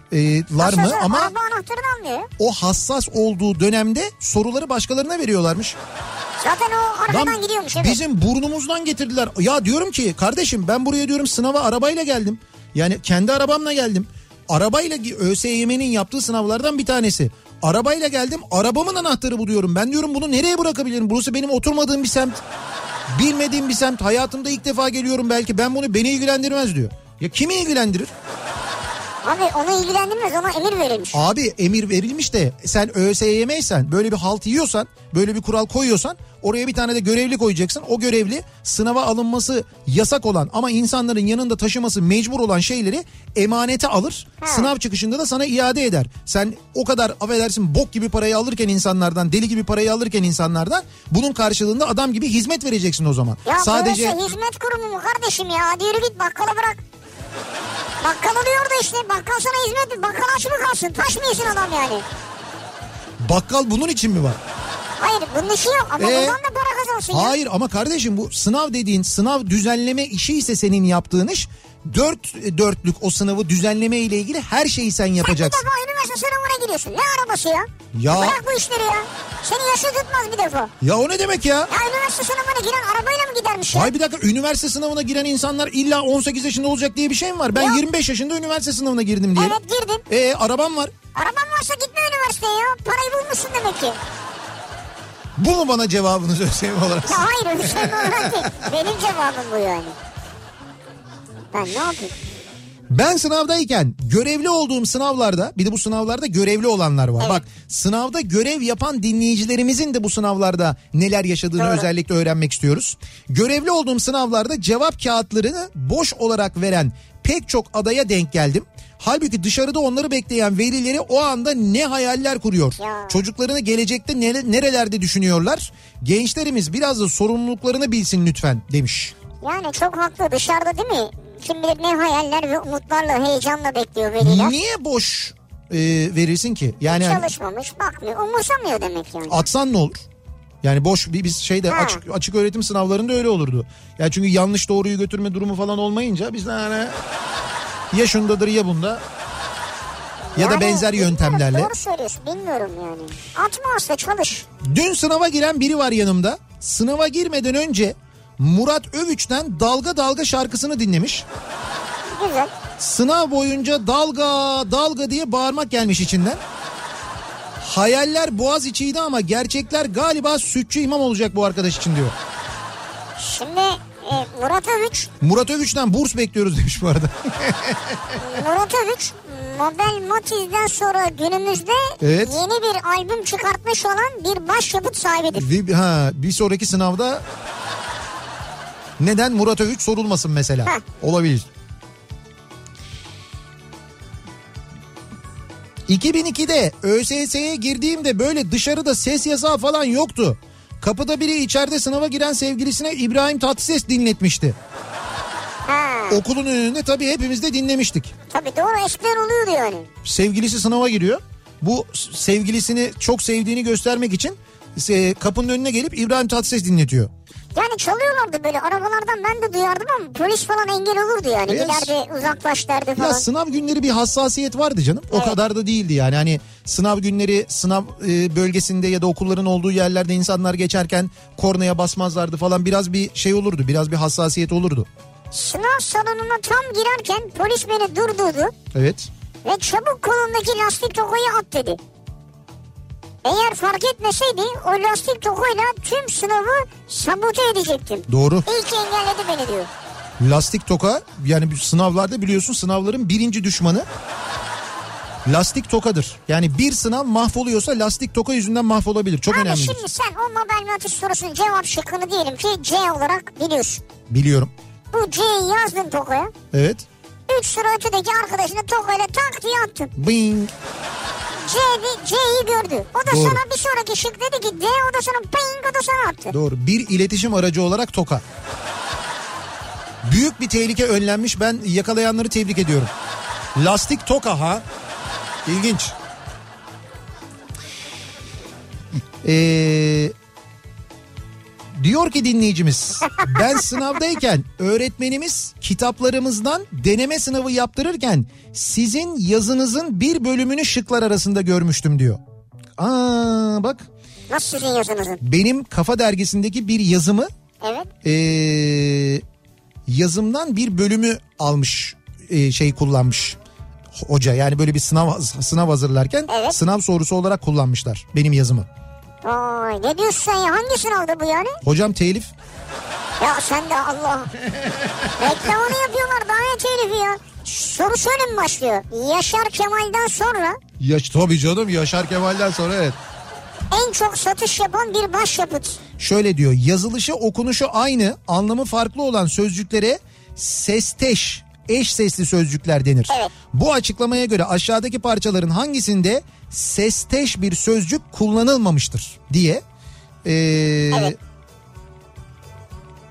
lar mı Aslında ama Araba anahtarını almıyor. o hassas olduğu dönemde soruları başkalarına veriyorlarmış. Zaten o arkadan Lan gidiyormuş evet. bizim burnumuzdan getirdiler. Ya diyorum ki kardeşim ben buraya diyorum sınava arabayla geldim. Yani kendi arabamla geldim. Arabayla ÖSYM'nin yaptığı sınavlardan bir tanesi. Arabayla geldim arabamın anahtarı buluyorum. Ben diyorum bunu nereye bırakabilirim? Burası benim oturmadığım bir semt. Bilmediğim bir semt. Hayatımda ilk defa geliyorum belki. Ben bunu beni ilgilendirmez diyor. Ya kimi ilgilendirir? Abi onu ilgilendirmez ona emir verilmiş. Abi emir verilmiş de sen ÖSYM'ysen böyle bir halt yiyorsan böyle bir kural koyuyorsan oraya bir tane de görevli koyacaksın. O görevli sınava alınması yasak olan ama insanların yanında taşıması mecbur olan şeyleri emanete alır. Sınav çıkışında da sana iade eder. Sen o kadar affedersin bok gibi parayı alırken insanlardan deli gibi parayı alırken insanlardan bunun karşılığında adam gibi hizmet vereceksin o zaman. Ya Sadece hizmet kurumu mu kardeşim ya? Hadi yürü git bakkala bırak. Bakkal oluyor da işte bakkal sana hizmet mi? Bakkal aç mı kalsın? Taş mı yesin adam yani? bakkal bunun için mi var? Hayır bunun işi yok ama Ee? buradan da para kazansın ya. Hayır ama kardeşim bu sınav dediğin sınav düzenleme işi ise senin yaptığın iş dört dörtlük o sınavı düzenleme ile ilgili her şeyi sen Sen bir yapacaksın. defa üniversite sınavına giriyorsun. Ne arabası ya? Ya- Bırak bu işleri ya. Seni yaşı tutmaz bir defa. Ya o ne demek ya? Ya üniversite sınavına giren arabayla mı gidermiş ya? Hay bir dakika üniversite sınavına giren insanlar illa 18 yaşında olacak diye bir şey mi var? Ben Yok. 25 yaşında üniversite sınavına girdim diye. Evet girdin. Ee arabam var. Araban varsa gitme üniversiteye ya. Parayı bulmuşsun demek ki. Bu mu bana cevabınız ÖSYM <laughs> olarak? Ya hayır mi olarak değil. Benim cevabım bu yani. Ben ne yapayım? Ben sınavdayken görevli olduğum sınavlarda bir de bu sınavlarda görevli olanlar var. Evet. Bak sınavda görev yapan dinleyicilerimizin de bu sınavlarda neler yaşadığını Doğru. özellikle öğrenmek istiyoruz. Görevli olduğum sınavlarda cevap kağıtlarını boş olarak veren pek çok adaya denk geldim. Halbuki dışarıda onları bekleyen velileri o anda ne hayaller kuruyor. Ya. Çocuklarını gelecekte nere- nerelerde düşünüyorlar? Gençlerimiz biraz da sorumluluklarını bilsin lütfen demiş. Yani çok haklı dışarıda değil mi? Kim bilir ne hayaller ve umutlarla heyecanla bekliyor veliler. Niye boş e, verirsin ki? Yani hani- Çalışmamış bakmıyor umursamıyor demek yani. atsan ne olur? Yani boş bir biz şeyde Ha. açık açık öğretim sınavlarında öyle olurdu. Ya çünkü yanlış doğruyu götürme durumu falan olmayınca biz de yani ya şundadır ya bunda ya da Yani benzer bilmiyorum, yöntemlerle. Doğru söylüyorsun bilmiyorum yani. Atma aslında çalış. Dün sınava giren biri var yanımda. Sınava girmeden önce Murat Övüç'ten Dalga Dalga şarkısını dinlemiş. Güzel. Sınav boyunca dalga dalga diye bağırmak gelmiş içinden. Hayaller boğaz içiydi ama gerçekler galiba sütçü imam olacak bu arkadaş için diyor. Şimdi e, Murat Övüç, Murat Övüç'ten burs bekliyoruz demiş bu arada. <laughs> Murat Övüç Mobel Matiz'den sonra günümüzde Evet. yeni bir albüm çıkartmış olan bir başyapıt sahibidir. Ha, bir sonraki sınavda neden Murat Övüç sorulmasın mesela. Heh. Olabilir. 2002'de ÖSS'ye girdiğimde böyle dışarıda ses yasağı falan yoktu. Kapıda biri içeride sınava giren sevgilisine İbrahim Tatlıses dinletmişti. Ha, Okulun önünde tabii hepimiz de dinlemiştik. tabii doğru eskiden oluyordu yani. sevgilisi sınava giriyor. Bu sevgilisini çok sevdiğini göstermek için kapının önüne gelip İbrahim Tatlıses dinletiyor. Yani çalıyorlardı böyle arabalardan ben de duyardım ama polis falan engel olurdu yani. Evet. İleride uzaklaş derdi falan. Ya sınav günleri bir hassasiyet vardı canım. O Evet. kadar da değildi yani. Hani sınav günleri sınav e, bölgesinde ya da okulların olduğu yerlerde insanlar geçerken kornaya basmazlardı falan. Biraz bir şey olurdu. Biraz bir hassasiyet olurdu. Sınav salonuna tam girerken polis beni durdurdu. Evet. Ve çabuk kolundaki lastik tokayı at dedi. Eğer fark etmeseydi o lastik tokayla tüm sınavı sabote edecektim. Doğru. İyi ki engelledi beni diyor. Lastik toka yani sınavlarda biliyorsun sınavların birinci düşmanı lastik tokadır. Yani bir sınav mahvoluyorsa lastik toka yüzünden mahvolabilir. Çok Abi önemlidir. şimdi sen o Nobel Matematik sorusunun cevap şıkkını diyelim ki C olarak biliyorsun. Biliyorum. Bu C'yi yazdın tokaya. Evet. 3 sıra ötedeki arkadaşını tokayla tak diye attın. Bing. C'yi, C'yi gördü. O da Doğru. sana bir sonraki şık dedi ki D o da sana ping o da sana attı. Doğru. Bir iletişim aracı olarak toka. Büyük bir tehlike önlenmiş. Ben yakalayanları tebrik ediyorum. Lastik toka ha. İlginç. Ee, diyor ki dinleyicimiz ben sınavdayken öğretmenimiz kitaplarımızdan deneme sınavı yaptırırken sizin yazınızın bir bölümünü şıklar arasında görmüştüm diyor. Aa bak Nasıl sizin yazınızın? benim Kafa Dergisi'ndeki bir yazımı Evet. ee, yazımdan bir bölümü almış ee, şey kullanmış hoca. Yani böyle bir sınav sınav hazırlarken Evet. sınav sorusu olarak kullanmışlar benim yazımı. Vay ne diyorsun sen ya? Hangi sınavda bu yani? Hocam telif Ya sen de Allah. Reklamını yapıyorlar daha ne telifi ya. Soru şöyle mi başlıyor? Yaşar Kemal'den sonra Yaş, tabii canım Yaşar Kemal'den sonra evet. en çok satış yapan bir başyapıt. Şöyle diyor yazılışı okunuşu aynı anlamı farklı olan sözcüklere sesteş eş sesli sözcükler denir. Evet. Bu açıklamaya göre aşağıdaki parçaların hangisinde sesteş bir sözcük kullanılmamıştır diye ee, Evet.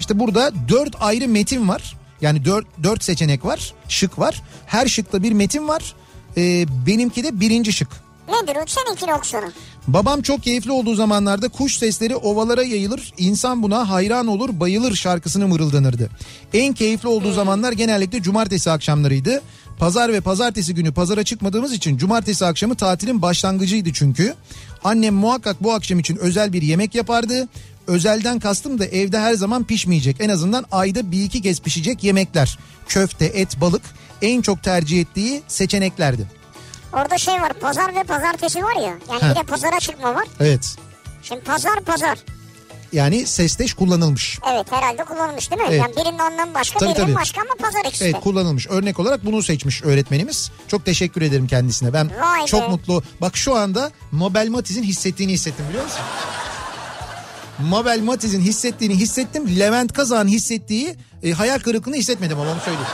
işte burada dört ayrı metin var. Yani dört, dört seçenek var şık var her şıkta bir metin var Ee, benimki de birinci şık. Nedir o? Seninkini okusana. Babam çok keyifli olduğu zamanlarda kuş sesleri ovalara yayılır, insan buna hayran olur, bayılır şarkısını mırıldanırdı. En keyifli olduğu zamanlar genellikle cumartesi akşamlarıydı. Pazar ve pazartesi günü pazara çıkmadığımız için cumartesi akşamı tatilin başlangıcıydı çünkü. Annem muhakkak bu akşam için özel bir yemek yapardı. Özelden kastım da evde her zaman pişmeyecek. En azından ayda bir iki kez pişecek yemekler. Köfte, et, balık en çok tercih ettiği seçeneklerdi. Orada şey var pazar ve pazartesi var ya. Yani Heh. bir de pazara çıkma var. Evet. Şimdi pazar pazar. Yani sesteş kullanılmış. Evet herhalde kullanılmış değil mi? Evet. Yani birinin anlamı başka Tabii, birinin tabii. başka ama pazar ikisi. Evet kullanılmış. Örnek olarak bunu seçmiş öğretmenimiz. Çok teşekkür ederim kendisine. Ben Vay be. çok mutlu. Bak şu anda Mabel Matiz'in hissettiğini hissettim biliyor musun? Mabel Matiz'in hissettiğini hissettim. Levent Kazak'ın hissettiği e, hayal kırıklığını hissetmedim ama onu söyleyeyim.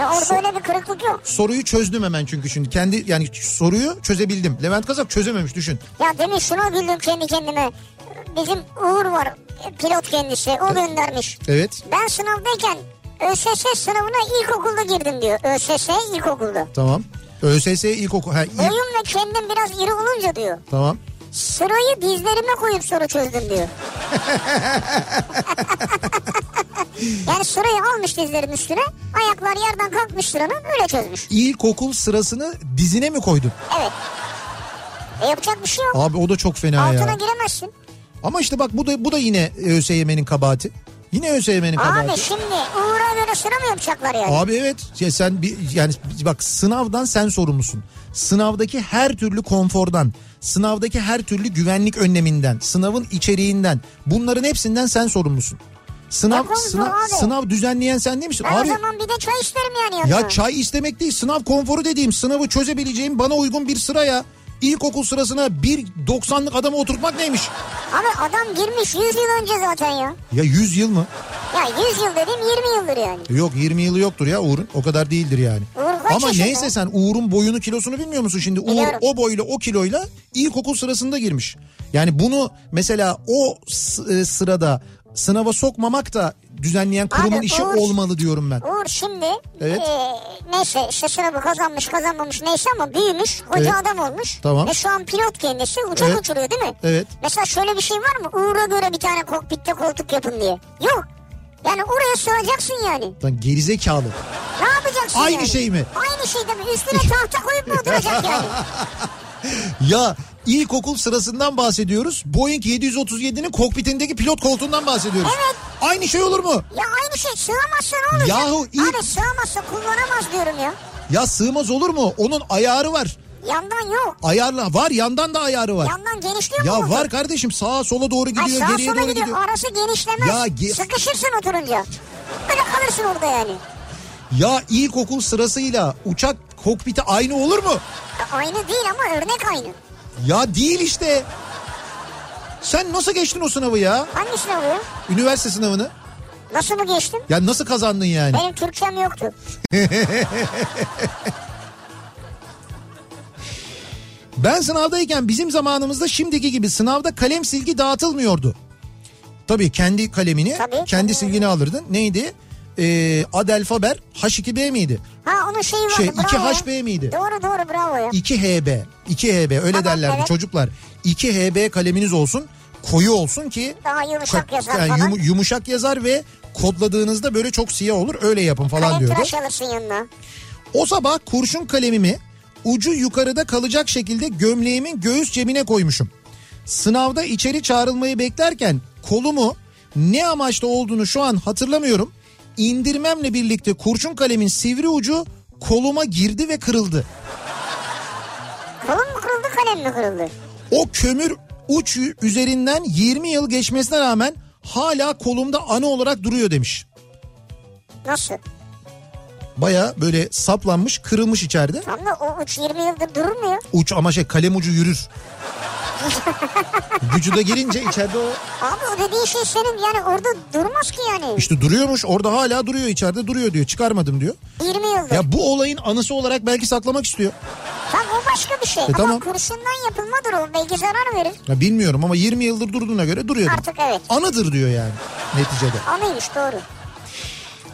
Ya orada öyle bir kırıklık yok. Soruyu çözdüm hemen çünkü şimdi. Kendi yani soruyu çözebildim. Levent Kazak çözememiş düşün. Ya demin şuna güldüm kendi kendime. Bizim Uğur var pilot kendisi o göndermiş. Evet Ben sınavdayken ÖSS sınavına ilkokulda girdim diyor. ÖSS ilkokulda. tamam. ÖSS ilkokul. Ha, il- Boyum ve kendim biraz iri olunca diyor. tamam. Sırayı dizlerime koyup soru çözdüm diyor. <laughs> yani sırayı almış dizlerin üstüne. Ayaklar yerden kalkmış sıranın öyle çözmüş. İlkokul sırasını dizine mi koydun? Evet. E yapacak bir şey yok. Abi o da çok fena Altına ya. giremezsin. Ama işte bak bu da bu da yine ÖSYM'nin kabahati. Yine ÖSYM'nin kabahati. Abi şimdi Uğur'a göre sıra mı yapacaklar yani? Abi evet ya sen bir yani bak sınavdan sen sorumlusun. Sınavdaki her türlü konfordan, sınavdaki her türlü güvenlik önleminden, sınavın içeriğinden bunların hepsinden sen sorumlusun. Sınav sınav, abi? sınav düzenleyen sen değil misin? Ben Abi o zaman bir de çay isterim yani yanına. ya çay istemek değil sınav konforu dediğim sınavı çözebileceğim bana uygun bir sıra ya. İlkokul sırasına bir 90'lık adamı oturtmak neymiş? Abi adam girmiş 100 yıl önce zaten ya. Ya 100 yıl mı? Ya 100 yıl dediğim 20 yıldır yani. Yok 20 yılı yoktur ya Uğur'un. O kadar değildir yani. Ama yaşında? neyse sen Uğur'un boyunu kilosunu bilmiyor musun şimdi? Uğur Biliyorum. o boyla o kiloyla ilkokul sırasında girmiş. Yani bunu mesela o e, sırada sınava sokmamak da düzenleyen kurumun Abi, işi Uğur- olmalı diyorum ben. Uğur şimdi Evet. eee, neyse işte sınavı kazanmış kazanmamış neyse ama büyümüş koca Evet. adam olmuş. Tamam. Ve şu an pilot kendisi uçak Evet. uçuruyor değil mi? Evet. Mesela şöyle bir şey var mı? Uğur'a göre bir tane kokpitte koltuk yapın diye. Yok. Yani oraya sığacaksın yani. Lan gerizekalı. Ne yapacaksın Aynı yani? şey mi? Aynı şey mi? Üstüne tahta koyup mu oturacak yani? <laughs> Ya ilkokul sırasından bahsediyoruz. Boeing 737'nin kokpitindeki pilot koltuğundan bahsediyoruz. Evet. Aynı şey olur mu? Ya aynı şey sığamazsa ne olacak? Yahu ilk- Abi sığamazsa kullanamaz diyorum ya. Ya sığmaz olur mu? Onun ayarı var. Yandan yok. Ayarla var yandan da ayarı var. Yandan genişliyor mu? Ya var kardeşim sağa sola doğru gidiyor sağa geriye sola doğru gidiyor. gidiyor. Arası genişlemez. Ya ge- Sıkışırsın oturunca. Böyle kalırsın orada yani. Ya ilkokul sırasıyla uçak kokpiti aynı olur mu? Ya Aynı değil ama örnek aynı. Ya değil işte. Sen nasıl geçtin o sınavı ya? Hangisini oluyor? Üniversite sınavını. Nasıl mı geçtim? Ya nasıl kazandın yani? Benim Türkçem yoktu. <laughs> Ben sınavdayken bizim zamanımızda şimdiki gibi sınavda kalem silgi dağıtılmıyordu. Tabii kendi kalemini, Tabii, kendi silgini alırdın. Neydi? Ee, Adelfaber H2B miydi? Ha onun şeyi vardı Şey, bravo. 2HB miydi? Doğru doğru bravo ya. 2HB. 2HB öyle Tamam, derlerdi evet. çocuklar. 2HB kaleminiz olsun. Koyu olsun ki Daha yumuşak ka- yazar yani yumu- yumuşak yazar ve kodladığınızda böyle çok siyah olur. Öyle yapın falan Kalem diyordu. tıraş alırsın yanına. O sabah kurşun kalemimi ucu yukarıda kalacak şekilde gömleğimin göğüs cebine koymuşum. Sınavda içeri çağrılmayı beklerken kolumu ne amaçla olduğunu şu an hatırlamıyorum. İndirmemle birlikte kurşun kalemin sivri ucu koluma girdi ve kırıldı. Kolun mu kırıldı kalem mi kırıldı? O kömür uç üzerinden 20 yıl geçmesine rağmen hala kolumda anı olarak duruyor demiş. Nasıl? Baya böyle saplanmış kırılmış içeride. Tam da o uç 20 yıldır durur mu ya? Uç ama şey kalem ucu yürür. <laughs> Vücuda girince içeride o Abi o dediğin şey senin yani orada durmaz ki yani. işte duruyormuş orada hala duruyor içeride duruyor diyor çıkarmadım diyor. 20 yıldır. Ya bu olayın anısı olarak belki saklamak istiyor. Tam o başka bir şey. Ama E, tamam. kurşundan yapılmadır o. Belki zarar verir. Ya bilmiyorum ama 20 yıldır durduğuna göre duruyor. Artık evet. Anıdır diyor yani neticede. Anıymış doğru.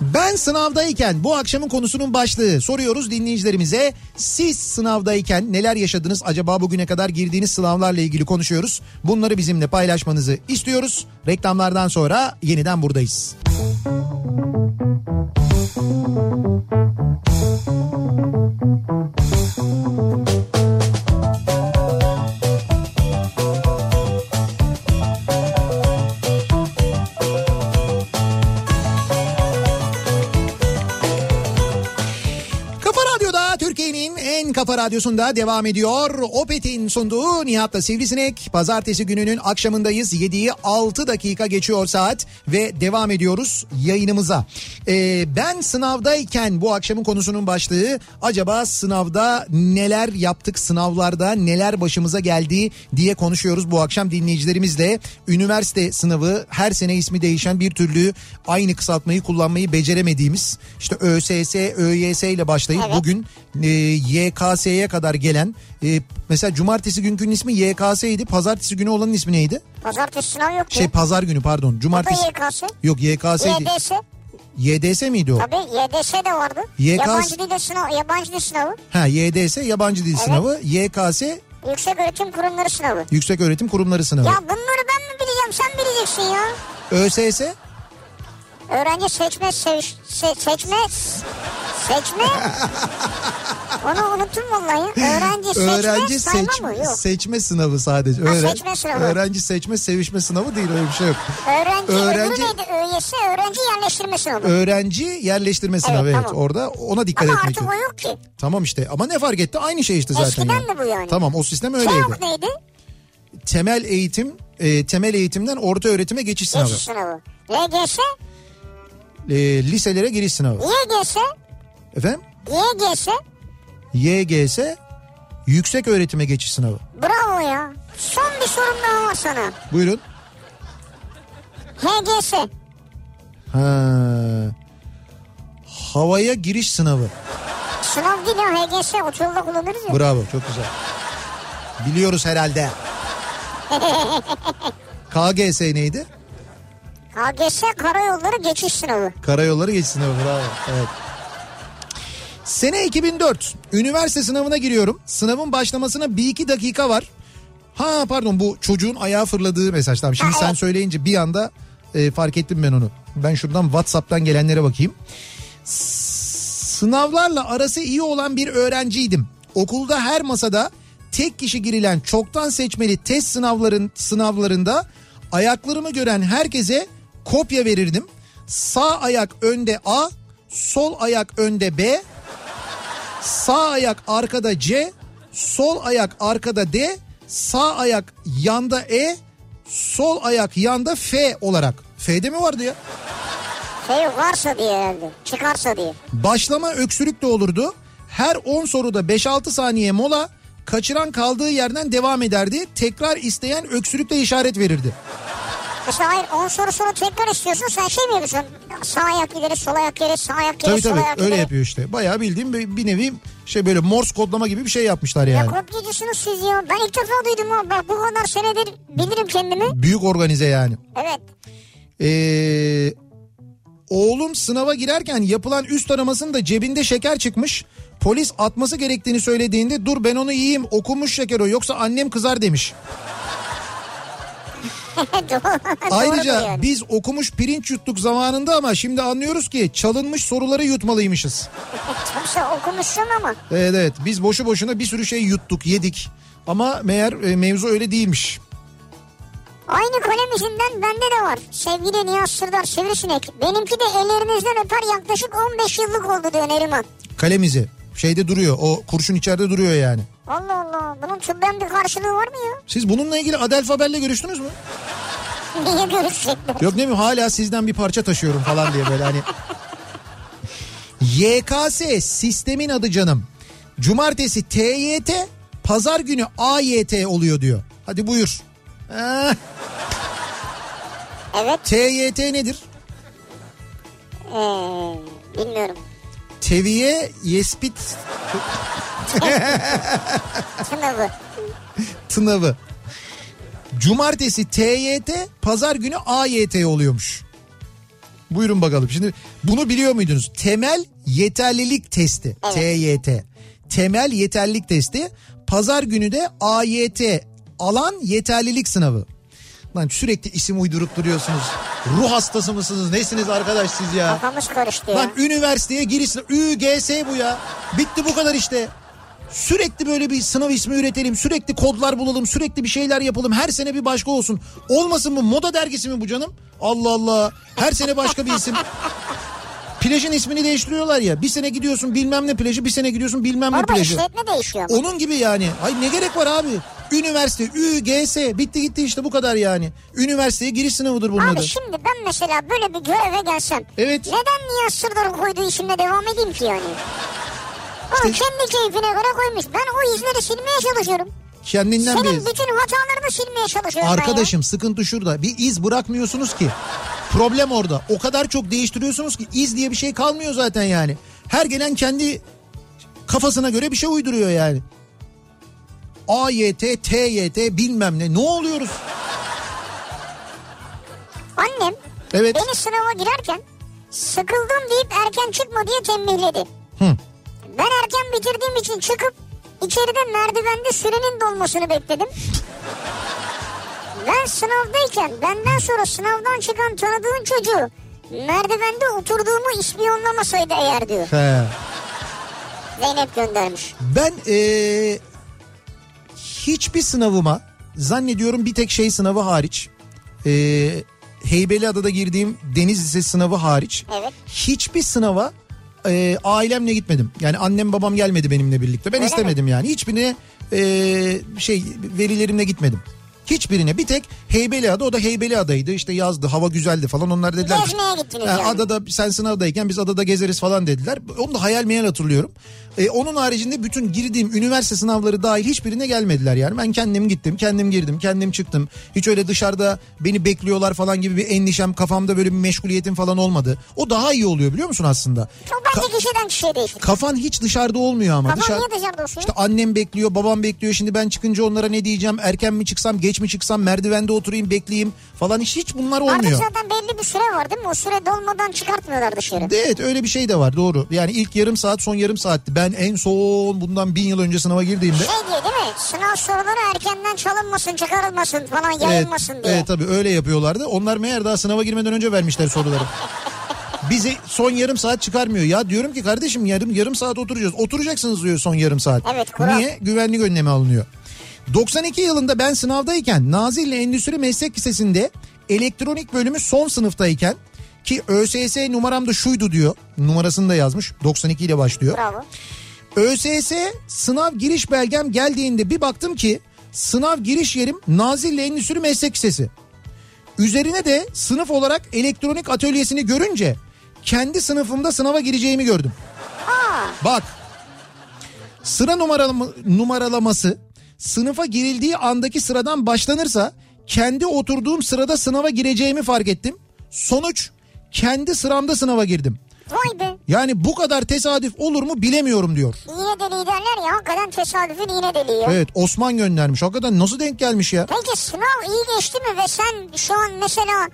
Ben sınavdayken bu akşamın konusunun başlığı soruyoruz dinleyicilerimize. Siz sınavdayken neler yaşadınız acaba bugüne kadar girdiğiniz sınavlarla ilgili konuşuyoruz. Bunları bizimle paylaşmanızı istiyoruz. Reklamlardan sonra yeniden buradayız. Kafa radyosunda devam ediyor. Opet'in sunduğu Nihat'la Sivrisinek. Pazartesi gününün akşamındayız. 7'yi 6 dakika geçiyor saat ve devam ediyoruz yayınımıza. Ee, ben sınavdayken bu akşamın konusunun başlığı acaba sınavda neler yaptık sınavlarda neler başımıza geldi diye konuşuyoruz bu akşam dinleyicilerimizle. Üniversite sınavı her sene ismi değişen bir türlü aynı kısaltmayı kullanmayı beceremediğimiz işte ÖSS, ÖYS ile başlayıp Evet. bugün e, YKS'ye kadar gelen e, mesela cumartesi günkünün ismi YKS'ydi. Pazartesi günü olanın ismi neydi? Pazartesi sınav yok ki. Şey pazar günü pardon. Bu Cumartesi. YKS. Yok YKS'ydi. YDS. YDS miydi o? Tabii YDS de vardı. YKS Yabancı dil sınav, yabancı dil sınavı. Ha YDS yabancı dil Evet. sınavı. YKS Yüksek öğretim kurumları sınavı. yüksek öğretim kurumları sınavı. Ya bunları ben mi bileceğim sen bileceksin ya. ÖSS Öğrenci seçme seç, se- seçme seçme onu unuttum vallahi. Öğrenci seçme öğrenci sayma seç, mı? Yok. seçme sınavı sadece. Ha, Öğren- seçme sınavı. Öğrenci seçme sevişme sınavı değil öyle bir şey yok. Öğrenci, öğrenci- neydi? ÖYS öğrenci yerleştirme sınavı. Öğrenci yerleştirme sınavı evet, tamam. orada ona dikkat Ama etmek artık yok. o yok ki. Tamam işte ama ne fark etti aynı şey işte zaten. Eskiden yani. de bu yani. Tamam o sistem öyleydi. TEOK neydi? Temel eğitim e, temel eğitimden orta öğretime geçiş sınavı. Geçiş sınavı. LGS? E, liselere giriş sınavı. YGS? Efendim? YGS? YGS yüksek öğretime geçiş sınavı. Bravo ya. Son bir sorum daha var sana. Buyurun. HGS? Ha. Havaya giriş sınavı. Sınav değil ya HGS. Okulda kullanırız ya. Bravo çok güzel. Biliyoruz herhalde. <laughs> KGS neydi? KGS karayolları geçiş sınavı. Karayolları geçiş sınavı bravo. Evet. Sene 2004. Üniversite sınavına giriyorum. Sınavın başlamasına bir iki dakika var. Ha pardon bu çocuğun ayağı fırladığı mesaj. Tamam şimdi Ha, sen evet. söyleyince bir anda e, fark ettim ben onu. Ben şuradan Whatsapp'tan gelenlere bakayım. Sınavlarla arası iyi olan bir öğrenciydim. Okulda her masada tek kişi girilen çoktan seçmeli test sınavların sınavlarında ayaklarımı gören herkese kopya verirdim. Sağ ayak önde A, sol ayak önde B. Sağ ayak arkada C, sol ayak arkada D, sağ ayak yanda E, sol ayak yanda F olarak. F'de mi vardı ya? Şey varsa diye herhalde. Çıkarsa diye. Başlama öksürük de olurdu. Her 10 soruda 5-6 saniye mola, kaçıran kaldığı yerden devam ederdi. Tekrar isteyen öksürükle işaret verirdi. Mesela hayır 10 soru sonra tekrar istiyorsun sen şey mi yapıyorsun? Sağ ayak ileri sol ayak geri sağ ayak geri Tabii sol tabii ayak öyle ileri. yapıyor işte. Bayağı bildiğim bir, bir nevi şey böyle Morse kodlama gibi bir şey yapmışlar Ya yani. kopyacusunuz siz ya. Ben ilk defa duydum ha. Bak bu kadar senedir bilirim kendimi. Büyük organize yani. Evet. Ee, oğlum sınava girerken yapılan üst aramasında cebinde şeker çıkmış. Polis atması gerektiğini söylediğinde dur ben onu yiyeyim okumuş şeker o yoksa annem kızar demiş. <laughs> Ayrıca yani. biz okumuş pirinç yuttuk zamanında ama şimdi anlıyoruz ki çalınmış soruları yutmalıymışız. Yoksa okumuşsun ama. Evet evet biz boşu boşuna bir sürü şey yuttuk yedik ama meğer e, mevzu öyle değilmiş. Aynı kalem izinden bende de var. Sevgili Nihat Sırdar Sivrisinek. Benimki de ellerinizden öper yaklaşık 15 yıllık oldu diyor Neriman. Kalem izi şeyde duruyor o kurşun içeride duruyor yani. Allah Allah. Bunun tıbben bir karşılığı var mı ya? Siz bununla ilgili Adel Faber'le görüştünüz mü? Niye görüşecekler? Yok ne mi hala sizden bir parça taşıyorum falan diye böyle hani. YKS sistemin adı canım. Cumartesi TYT, pazar günü AYT oluyor diyor. Hadi buyur. Eh, Evet. TYT nedir? Ee, bilmiyorum. Teviye Yespit Sınavı. sınavı. Cumartesi TYT, pazar günü AYT oluyormuş. Buyurun bakalım. Şimdi bunu biliyor muydunuz? Temel yeterlilik testi. Evet. TYT. Temel yeterlilik testi. Pazar günü de AYT alan yeterlilik sınavı. Lan sürekli isim uydurup duruyorsunuz. Ruh hastası mısınız? Nesiniz arkadaş siz ya? Kafamız karıştı ya. Lan üniversiteye giriş ÜGS bu ya. Bitti bu kadar işte. Sürekli böyle bir sınav ismi üretelim. Sürekli kodlar bulalım. Sürekli bir şeyler yapalım. Her sene bir başka olsun. Olmasın mı? Moda dergisi mi bu canım? Allah Allah. Her sene başka bir isim. Plajın ismini değiştiriyorlar ya. Bir sene gidiyorsun bilmem ne plajı. Bir sene gidiyorsun bilmem ne Orada plajı. işletme değişiyor. Onun gibi yani. Ay ne gerek var abi? Üniversite, ÜGS bitti gitti işte bu kadar yani. Üniversiteye giriş sınavıdır bunun Abi adı. şimdi ben mesela böyle bir göreve gelsem. Evet. Neden Nihat Sırdar'ın koyduğu isimle devam edeyim ki yani? O kendi keyfine göre koymuş. Ben o izleri silmeye çalışıyorum. Kendinden bir Senin bütün hatalarını silmeye çalışıyorum Arkadaşım sıkıntı şurada. Bir iz bırakmıyorsunuz ki. Problem orada. O kadar çok değiştiriyorsunuz ki iz diye bir şey kalmıyor zaten yani. Her gelen kendi kafasına göre bir şey uyduruyor yani. AYT, TYT bilmem ne. Ne oluyoruz? Annem Evet. beni sınava girerken sıkıldım deyip erken çıkma diye tembihledi. Hı. Ben erken bitirdiğim için çıkıp içeride merdivende sürenin dolmasını bekledim. Ben sınavdayken benden sonra sınavdan çıkan tanıdığın çocuğu merdivende oturduğumu ispiyonlamasaydı eğer diyor. He. Zeynep göndermiş. Ben eee, hiçbir sınavıma zannediyorum bir tek şey sınavı hariç eee Heybeliada'da girdiğim deniz lisesi sınavı hariç Evet. hiçbir sınava eee, ailemle gitmedim. Yani annem babam gelmedi benimle birlikte. Ben Öyle istemedim yani. Hiçbirine eee, şey velilerimle gitmedim. Hiçbirine bir tek Heybeliada o da Heybeliada'ydı işte yazdı hava güzeldi falan onlar dediler. Gezmeye gittiniz yani. Adada sen sınavdayken biz adada gezeriz falan dediler. Onu da hayal meyal hatırlıyorum. Ee, onun haricinde bütün girdiğim üniversite sınavları dahil hiçbirine gelmediler yani. Ben kendim gittim, kendim girdim, kendim çıktım. Hiç öyle dışarıda beni bekliyorlar falan gibi bir endişem, kafamda böyle bir meşguliyetim falan olmadı. O daha iyi oluyor biliyor musun aslında? O bence kişiden kişiye değişir. Kafan hiç dışarıda olmuyor ama. Kafan Dışarı- niye dışarıda olsun? İşte annem bekliyor, babam bekliyor. Şimdi ben çıkınca onlara ne diyeceğim? Erken mi çıksam, geç mi çıksam, merdivende oturayım, bekleyeyim falan. Hiç, hiç bunlar Artık olmuyor. zaten belli bir süre var değil mi? O süre dolmadan çıkartmıyorlar dışarı. Evet öyle bir şey de var doğru. Yani ilk yarım saat son yarım saatti. Ben en son bundan bin yıl önce sınava girdiğimde. Şey diye değil mi? Sınav soruları erkenden çalınmasın, çıkarılmasın falan yayılmasın evet, diye. Evet tabii öyle yapıyorlardı. Onlar meğer daha sınava girmeden önce vermişler soruları. <laughs> Bizi son yarım saat çıkarmıyor. Ya diyorum ki kardeşim yarım yarım saat oturacağız. Oturacaksınız diyor son yarım saat. Evet, kural. Niye? Güvenlik önlemi alınıyor. 92 yılında ben sınavdayken Nazilli Endüstri Meslek Lisesi'nde elektronik bölümü son sınıftayken ki ÖSS numaram da şuydu diyor. Numarasını da yazmış. 92 ile başlıyor. Bravo. ÖSS sınav giriş belgem geldiğinde bir baktım ki sınav giriş yerim Nazilli Endüstri Meslek Lisesi. Üzerine de sınıf olarak elektronik atölyesini görünce kendi sınıfımda sınava gireceğimi gördüm. Bak sıra numaralama, numaralaması sınıfa girildiği andaki sıradan başlanırsa kendi oturduğum sırada sınava gireceğimi fark ettim. Sonuç kendi sıramda sınava girdim. Vay be. Yani bu kadar tesadüf olur mu bilemiyorum diyor. İğne deliği derler ya hakikaten tesadüfün iğne deliği ya. Evet Osman göndermiş. Hakikaten nasıl denk gelmiş ya? Peki sınav iyi geçti mi ve sen şu an mesela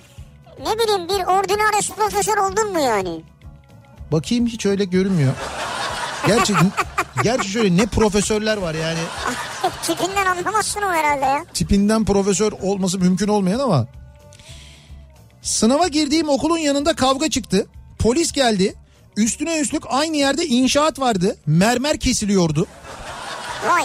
ne bileyim bir ordinaris profesör oldun mu yani? Bakayım hiç öyle görünmüyor. Gerçi, gerçi şöyle ne profesörler var yani. Tipinden anlamazsın o herhalde ya. Tipinden profesör olması mümkün olmayan ama. Sınava girdiğim okulun yanında kavga çıktı. Polis geldi. Üstüne üstlük aynı yerde inşaat vardı. Mermer kesiliyordu. Vay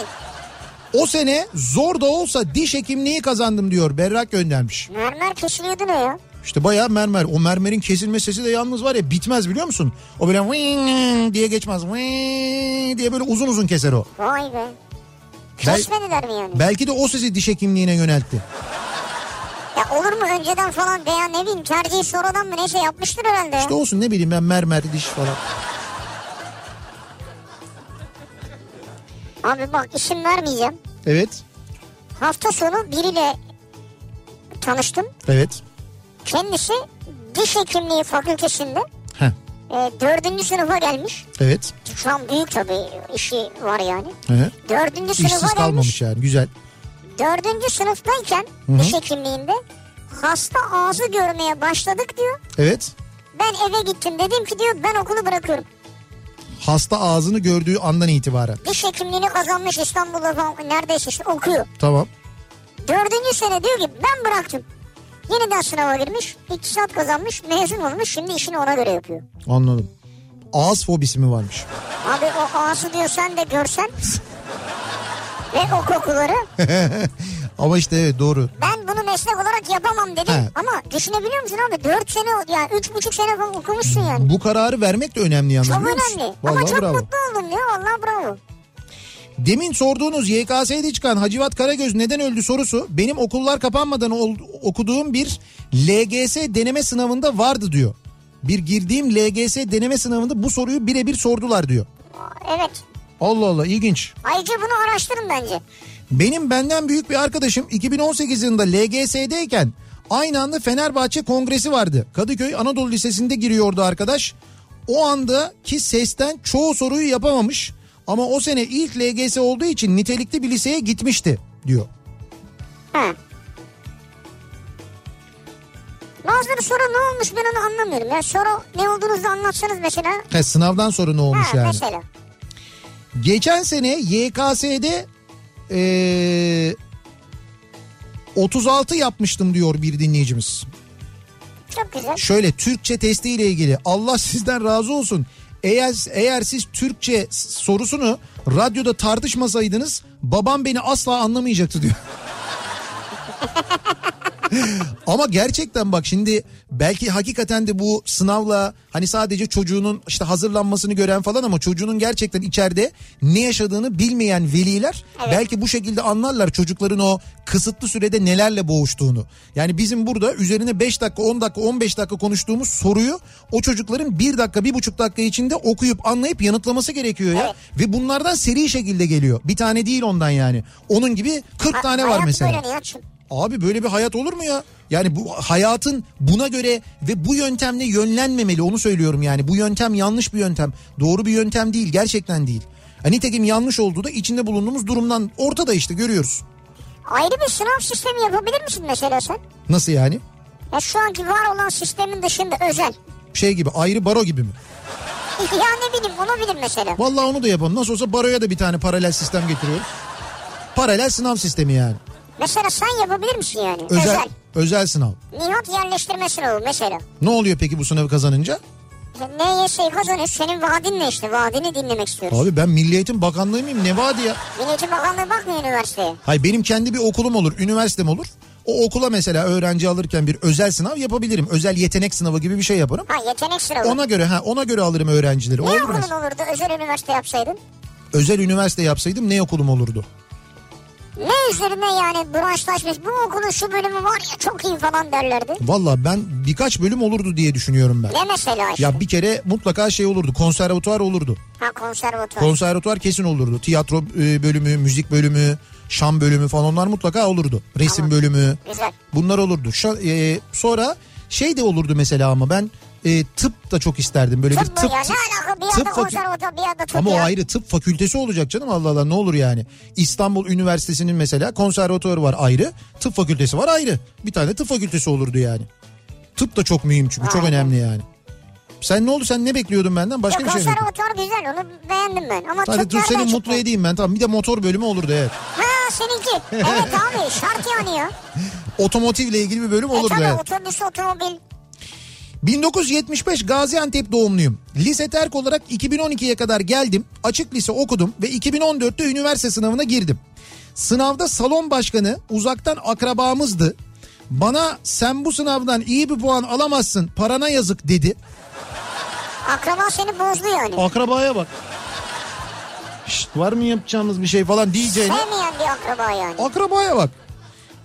O sene zor da olsa diş hekimliği kazandım diyor. Berrak göndermiş. mermer kesiliyordu ne ya? İşte bayağı mermer. O mermerin kesilme sesi de yalnız var ya bitmez biliyor musun? O böyle diye geçmez. Diye böyle uzun uzun keser o. Vay be. Kesmediler mi yani? belki de o sesi diş hekimliğine yöneltti. Ya olur mu önceden falan veya ne bileyim tercihi sonradan mı neyse yapmıştır herhalde. İşte olsun ne bileyim ben mermer diş falan. Abi bak isim vermeyeceğim. Evet. Hafta sonu biriyle tanıştım. Evet. Kendisi diş hekimliği fakültesinde Heh. e, dördüncü sınıfa gelmiş. Evet. Şu an büyük tabii işi var yani. Hı. Dördüncü sınıfa İşsiz gelmiş. kalmamış yani güzel. Dördüncü sınıftayken diş hekimliğinde hasta ağzı görmeye başladık diyor. Evet. Ben eve gittim dedim ki diyor ben okulu bırakıyorum. Hasta ağzını gördüğü andan itibaren. Diş hekimliğini kazanmış İstanbul'da falan neredeyse işte okuyor. Tamam. Dördüncü sene diyor ki ben bıraktım. Yeniden sınava girmiş, iktisat kazanmış, mezun olmuş şimdi işini ona göre yapıyor. Anladım. Ağız fobisi mi varmış? Abi o ağzı diyor sen de görsen <laughs> ve o kokuları <laughs> Ama işte evet doğru. ben bunu meslek olarak yapamam dedim. He. Ama düşünebiliyor musun abi 4 sene yani üç buçuk sene falan okumuşsun yani. Bu kararı vermek de önemli yalnız Çok önemli. Ama Vallahi çok bravo. mutlu oldum diyor. Vallahi bravo. Demin sorduğunuz YKS'de çıkan Hacivat Karagöz neden öldü sorusu benim okullar kapanmadan ol- okuduğum bir LGS deneme sınavında vardı diyor. Bir girdiğim LGS deneme sınavında bu soruyu birebir sordular diyor. Evet. Allah Allah ilginç. Ayrıca bunu araştırın bence. Benim benden büyük bir arkadaşım 2018 yılında LGS'deyken aynı anda Fenerbahçe kongresi vardı. Kadıköy Anadolu Lisesi'nde giriyordu arkadaş. O andaki sesten çoğu soruyu yapamamış. Ama o sene ilk LGS olduğu için nitelikli bir liseye gitmişti diyor. Ha. Bazıları soru ne olmuş ben onu anlamıyorum. Ya soru ne olduğunuzu anlatsanız mesela. Ha, sınavdan sonra ne olmuş ha, yani? Mesela. Geçen sene YKS'de eee 36 yapmıştım diyor bir dinleyicimiz. Çok güzel. Şöyle Türkçe testiyle ilgili Allah sizden razı olsun. Eğer eğer siz Türkçe sorusunu radyoda tartışmasaydınız babam beni asla anlamayacaktı diyor. <laughs> Ama gerçekten bak şimdi belki hakikaten de bu sınavla hani sadece çocuğunun işte hazırlanmasını gören falan ama çocuğunun gerçekten içeride ne yaşadığını bilmeyen veliler belki bu şekilde anlarlar çocukların o kısıtlı sürede nelerle boğuştuğunu. Yani bizim burada üzerine 5 dakika 10 dakika 15 dakika konuştuğumuz soruyu o çocukların 1 dakika 1,5 dakika içinde okuyup anlayıp yanıtlaması gerekiyor ya. Evet. Ve bunlardan seri şekilde geliyor. Bir tane değil ondan yani. Onun gibi 40 Ha- tane var hayat mesela. Nihat'cığım. Abi böyle bir hayat olur mu ya? Yani bu hayatın buna göre ve bu yöntemle yönlenmemeli onu söylüyorum yani. Bu yöntem yanlış bir yöntem. Doğru bir yöntem değil gerçekten değil. Ha, nitekim yanlış olduğu da içinde bulunduğumuz durumdan ortada işte görüyoruz. Ayrı bir sınav sistemi yapabilir misin mesela sen? Nasıl yani? Ya şu anki var olan sistemin dışında özel. Şey gibi ayrı baro gibi mi? <laughs> ya ne bileyim olabilir mesela. Vallahi onu da yapalım. Nasıl olsa baroya da bir tane paralel sistem getiriyoruz. Paralel sınav sistemi yani. Mesela sen yapabilir misin yani? Özel Özel. özel, sınav. Nihat yerleştirme sınavı mesela. Ne oluyor peki bu sınavı kazanınca? NYS'yi kazanıyorsun. Senin vaadin ne işte? Vaadini dinlemek istiyoruz. Abi ben Milli Eğitim Bakanlığı mıyım? Ne vaadi ya? Milli Eğitim Bakanlığı bakmıyor üniversiteye. Hayır benim kendi bir okulum olur, üniversitem olur. O okula mesela öğrenci alırken bir özel sınav yapabilirim. Özel yetenek sınavı gibi bir şey yaparım. Ha yetenek sınavı. Ona göre ha ona göre alırım öğrencileri. ne Olur okulun olurdu özel üniversite yapsaydın? özel üniversite yapsaydım ne okulum olurdu? Ne üzerine yani branşlaşmış bu okulun şu bölümü var ya çok iyi falan derlerdi. Valla ben birkaç bölüm olurdu diye düşünüyorum ben. Ne mesela işte? Ya bir kere mutlaka şey olurdu konservatuvar olurdu. Ha konservatuvar. Konservatuvar kesin olurdu. Tiyatro e, bölümü, müzik bölümü, şan bölümü falan onlar mutlaka olurdu. Resim Tamam. bölümü Güzel. bunlar olurdu. Şa- e, sonra şey de olurdu mesela ama ben e, tıp da çok isterdim. Böyle bir Tıp mı tıp ya ne alaka bir tıp yerde fakü- bir tıp ama o ya. ayrı tıp fakültesi olacak canım Allah Allah ne olur yani. İstanbul Üniversitesi'nin mesela konservatuvarı var ayrı. Tıp fakültesi var ayrı. Bir tane tıp fakültesi olurdu yani. Tıp da çok mühim çünkü çok Aynen. önemli yani. Sen ne oldu sen ne bekliyordun benden başka Ya bir şey mi? konservatuvar güzel onu beğendim ben ama Hadi tıp dur seni çıktı? mutlu edeyim ben tamam bir de motor bölümü olurdu evet. Ha seninki. Evet abi şart yani ya. <laughs> Otomotivle ilgili bir bölüm E olurdu tabii evet. otobüs otomobil. 1975 Gaziantep doğumluyum. Lise terk olarak 2012'ye kadar geldim. Açık lise okudum ve 2014'te üniversite sınavına girdim. Sınavda salon başkanı uzaktan akrabamızdı. Bana sen bu sınavdan iyi bir puan alamazsın parana yazık dedi. Akraba seni bozdu yani. Akrabaya bak. Şşt, var mı yapacağımız bir şey falan diyeceğine. Sevmeyen bir akraba yani. Akrabaya bak.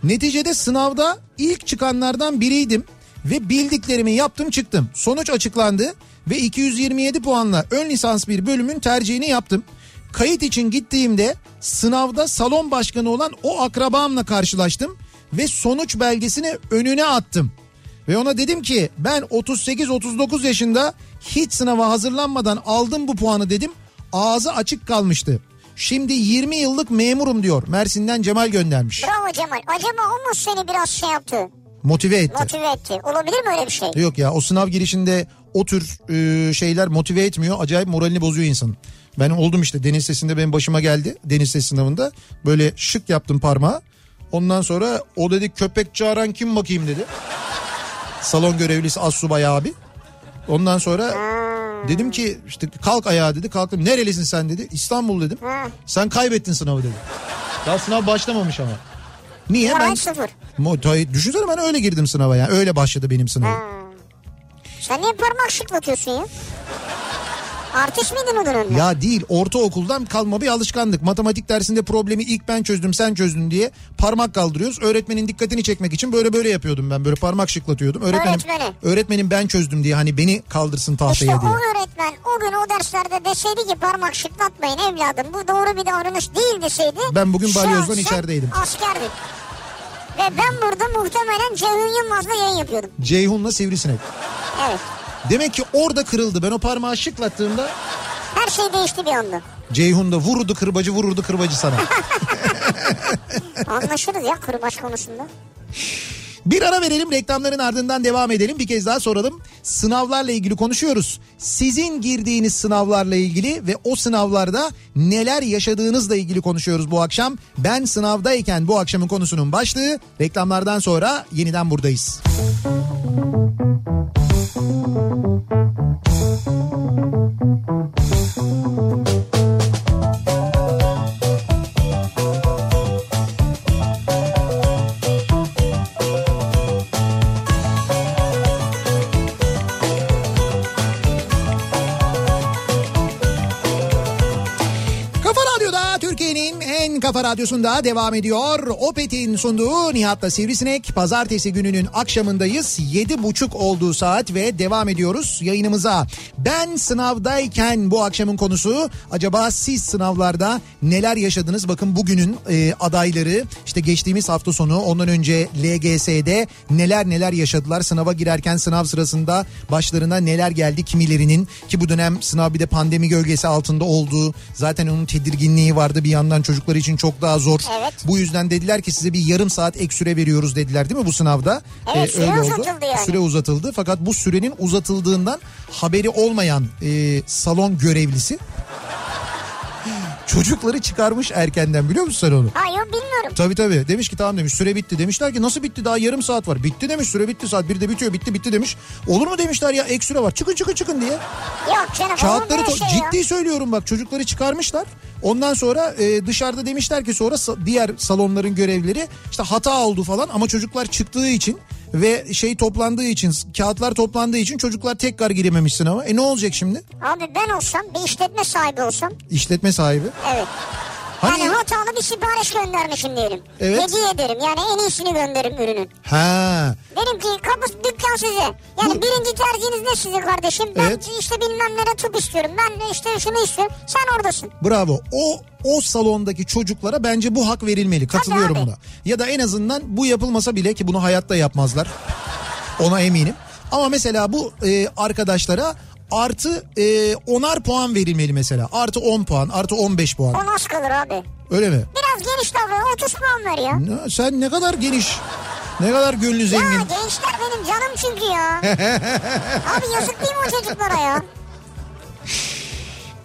Neticede sınavda ilk çıkanlardan biriydim ve bildiklerimi yaptım çıktım. Sonuç açıklandı ve 227 puanla ön lisans bir bölümün tercihini yaptım. Kayıt için gittiğimde sınavda salon başkanı olan o akrabamla karşılaştım ve sonuç belgesini önüne attım. Ve ona dedim ki ben 38-39 yaşında hiç sınava hazırlanmadan aldım bu puanı dedim. Ağzı açık kalmıştı. Şimdi 20 yıllık memurum diyor. Mersin'den Cemal göndermiş. Bravo Cemal. Acaba o mu seni biraz şey yaptı? Motive etti. Motive etti. Olabilir mi öyle bir şey? Yok ya o sınav girişinde o tür e, şeyler motive etmiyor. Acayip moralini bozuyor insanın. Ben oldum işte deniz sesinde benim başıma geldi. Deniz ses sınavında. Böyle şık yaptım parmağı. Ondan sonra o dedi köpek çağıran kim bakayım dedi. Salon görevlisi Assubay abi. Ondan sonra dedim ki işte kalk ayağa dedi. Kalktım. Nerelisin sen dedi. İstanbul dedim. Sen kaybettin sınavı dedi. Daha sınav başlamamış ama. Niye? Moral Ben, sıfır. Mo- düşünsene ben öyle girdim sınava yani. Öyle başladı benim sınavım. Sen niye parmak şıklatıyorsun ya? Artist miydin o dönemde? Ya değil ortaokuldan kalma bir alışkanlık. Matematik dersinde problemi ilk ben çözdüm sen çözdün diye parmak kaldırıyoruz. Öğretmenin dikkatini çekmek için böyle böyle yapıyordum ben. Böyle parmak şıklatıyordum. Öğretmenim, Öğretmeni. öğretmenim ben çözdüm diye hani beni kaldırsın tahtaya İşte diye. o öğretmen o gün o derslerde deseydi ki parmak şıklatmayın evladım bu doğru bir davranış değil deseydi. Ben bugün balyozdan içerideydim. Askerdin. Ve ben burada muhtemelen Ceyhun Yılmaz'la yayın yapıyordum. Ceyhun'la sivrisinek. Evet. Demek ki orada kırıldı. Ben o parmağı şıklattığımda Her şey değişti bir anda. Ceyhun da vururdu kırbacı vururdu kırbacı sana. <laughs> Anlaşırız ya kırbaç konusunda. Bir ara verelim reklamların ardından devam edelim. Bir kez daha soralım. Sınavlarla ilgili konuşuyoruz. Sizin girdiğiniz sınavlarla ilgili ve o sınavlarda neler yaşadığınızla ilgili konuşuyoruz bu akşam. Ben sınavdayken bu akşamın konusunun başlığı reklamlardan sonra yeniden buradayız. Kafa radyosunda devam ediyor. Opet'in sunduğu Nihat'la Sivrisinek. Pazartesi gününün akşamındayız. Yedi buçuk olduğu saat ve devam ediyoruz yayınımıza. Ben sınavdayken bu akşamın konusu acaba siz sınavlarda neler yaşadınız? Bakın bugünün e, adayları işte geçtiğimiz hafta sonu ondan önce LGS'de neler neler yaşadılar. Sınava girerken sınav sırasında başlarına neler geldi kimilerinin ki bu dönem sınav bir de pandemi gölgesi altında olduğu zaten onun tedirginliği vardı bir yandan çocuklar için çok daha zor. Evet. Bu yüzden dediler ki size bir yarım saat ek süre veriyoruz dediler değil mi bu sınavda? Evet, süre uzatıldı yani. Süre uzatıldı fakat bu sürenin uzatıldığından haberi olmayan e, salon görevlisi çocukları çıkarmış erkenden biliyor musun sen onu? Ha yok bilmiyorum. Tabii tabii. Demiş ki tamam demiş süre bitti. Demişler ki nasıl bitti? Daha yarım saat var. Bitti demiş süre bitti saat bir de bitiyor. Bitti bitti demiş. Olur mu? demişler ya ek süre var. Çıkın çıkın çıkın diye. Yok canım. kağıtları to- şey ciddi söylüyorum bak çocukları çıkarmışlar. Ondan sonra e, dışarıda demişler ki sonra sa- diğer salonların görevlileri işte hata oldu falan ama çocuklar çıktığı için ve şey toplandığı için kağıtlar toplandığı için çocuklar tekrar girememiş sınava. E ne olacak şimdi? Abi ben olsam bir işletme sahibi olsam. İşletme sahibi. Evet. Hani Yani hatalı bir sipariş göndermişim diyelim. Evet. Hediye ederim yani en iyisini gönderirim ürünün. ha Derim ki kapı dükkan size. Yani Bu- birinci tercihiniz ne size kardeşim? Ben Evet. işte bilmem nere tıp istiyorum. Ben işte şunu istiyorum. Sen oradasın. bravo. O o salondaki çocuklara bence bu hak verilmeli. Katılıyorum buna. Ya da en azından bu yapılmasa bile ki bunu hayatta yapmazlar. Ona eminim. Ama mesela bu e, arkadaşlara artı e, onar puan verilmeli mesela. Artı 10 puan, artı 15 puan. O nasıl kalır abi? Öyle mi? Biraz geniş davran 30 puan ver ya. Ne- Sen ne kadar geniş, ne kadar gönlü Ya zengin. gençler benim canım çünkü ya. <laughs> abi yazık değil mi o çocuklara ya?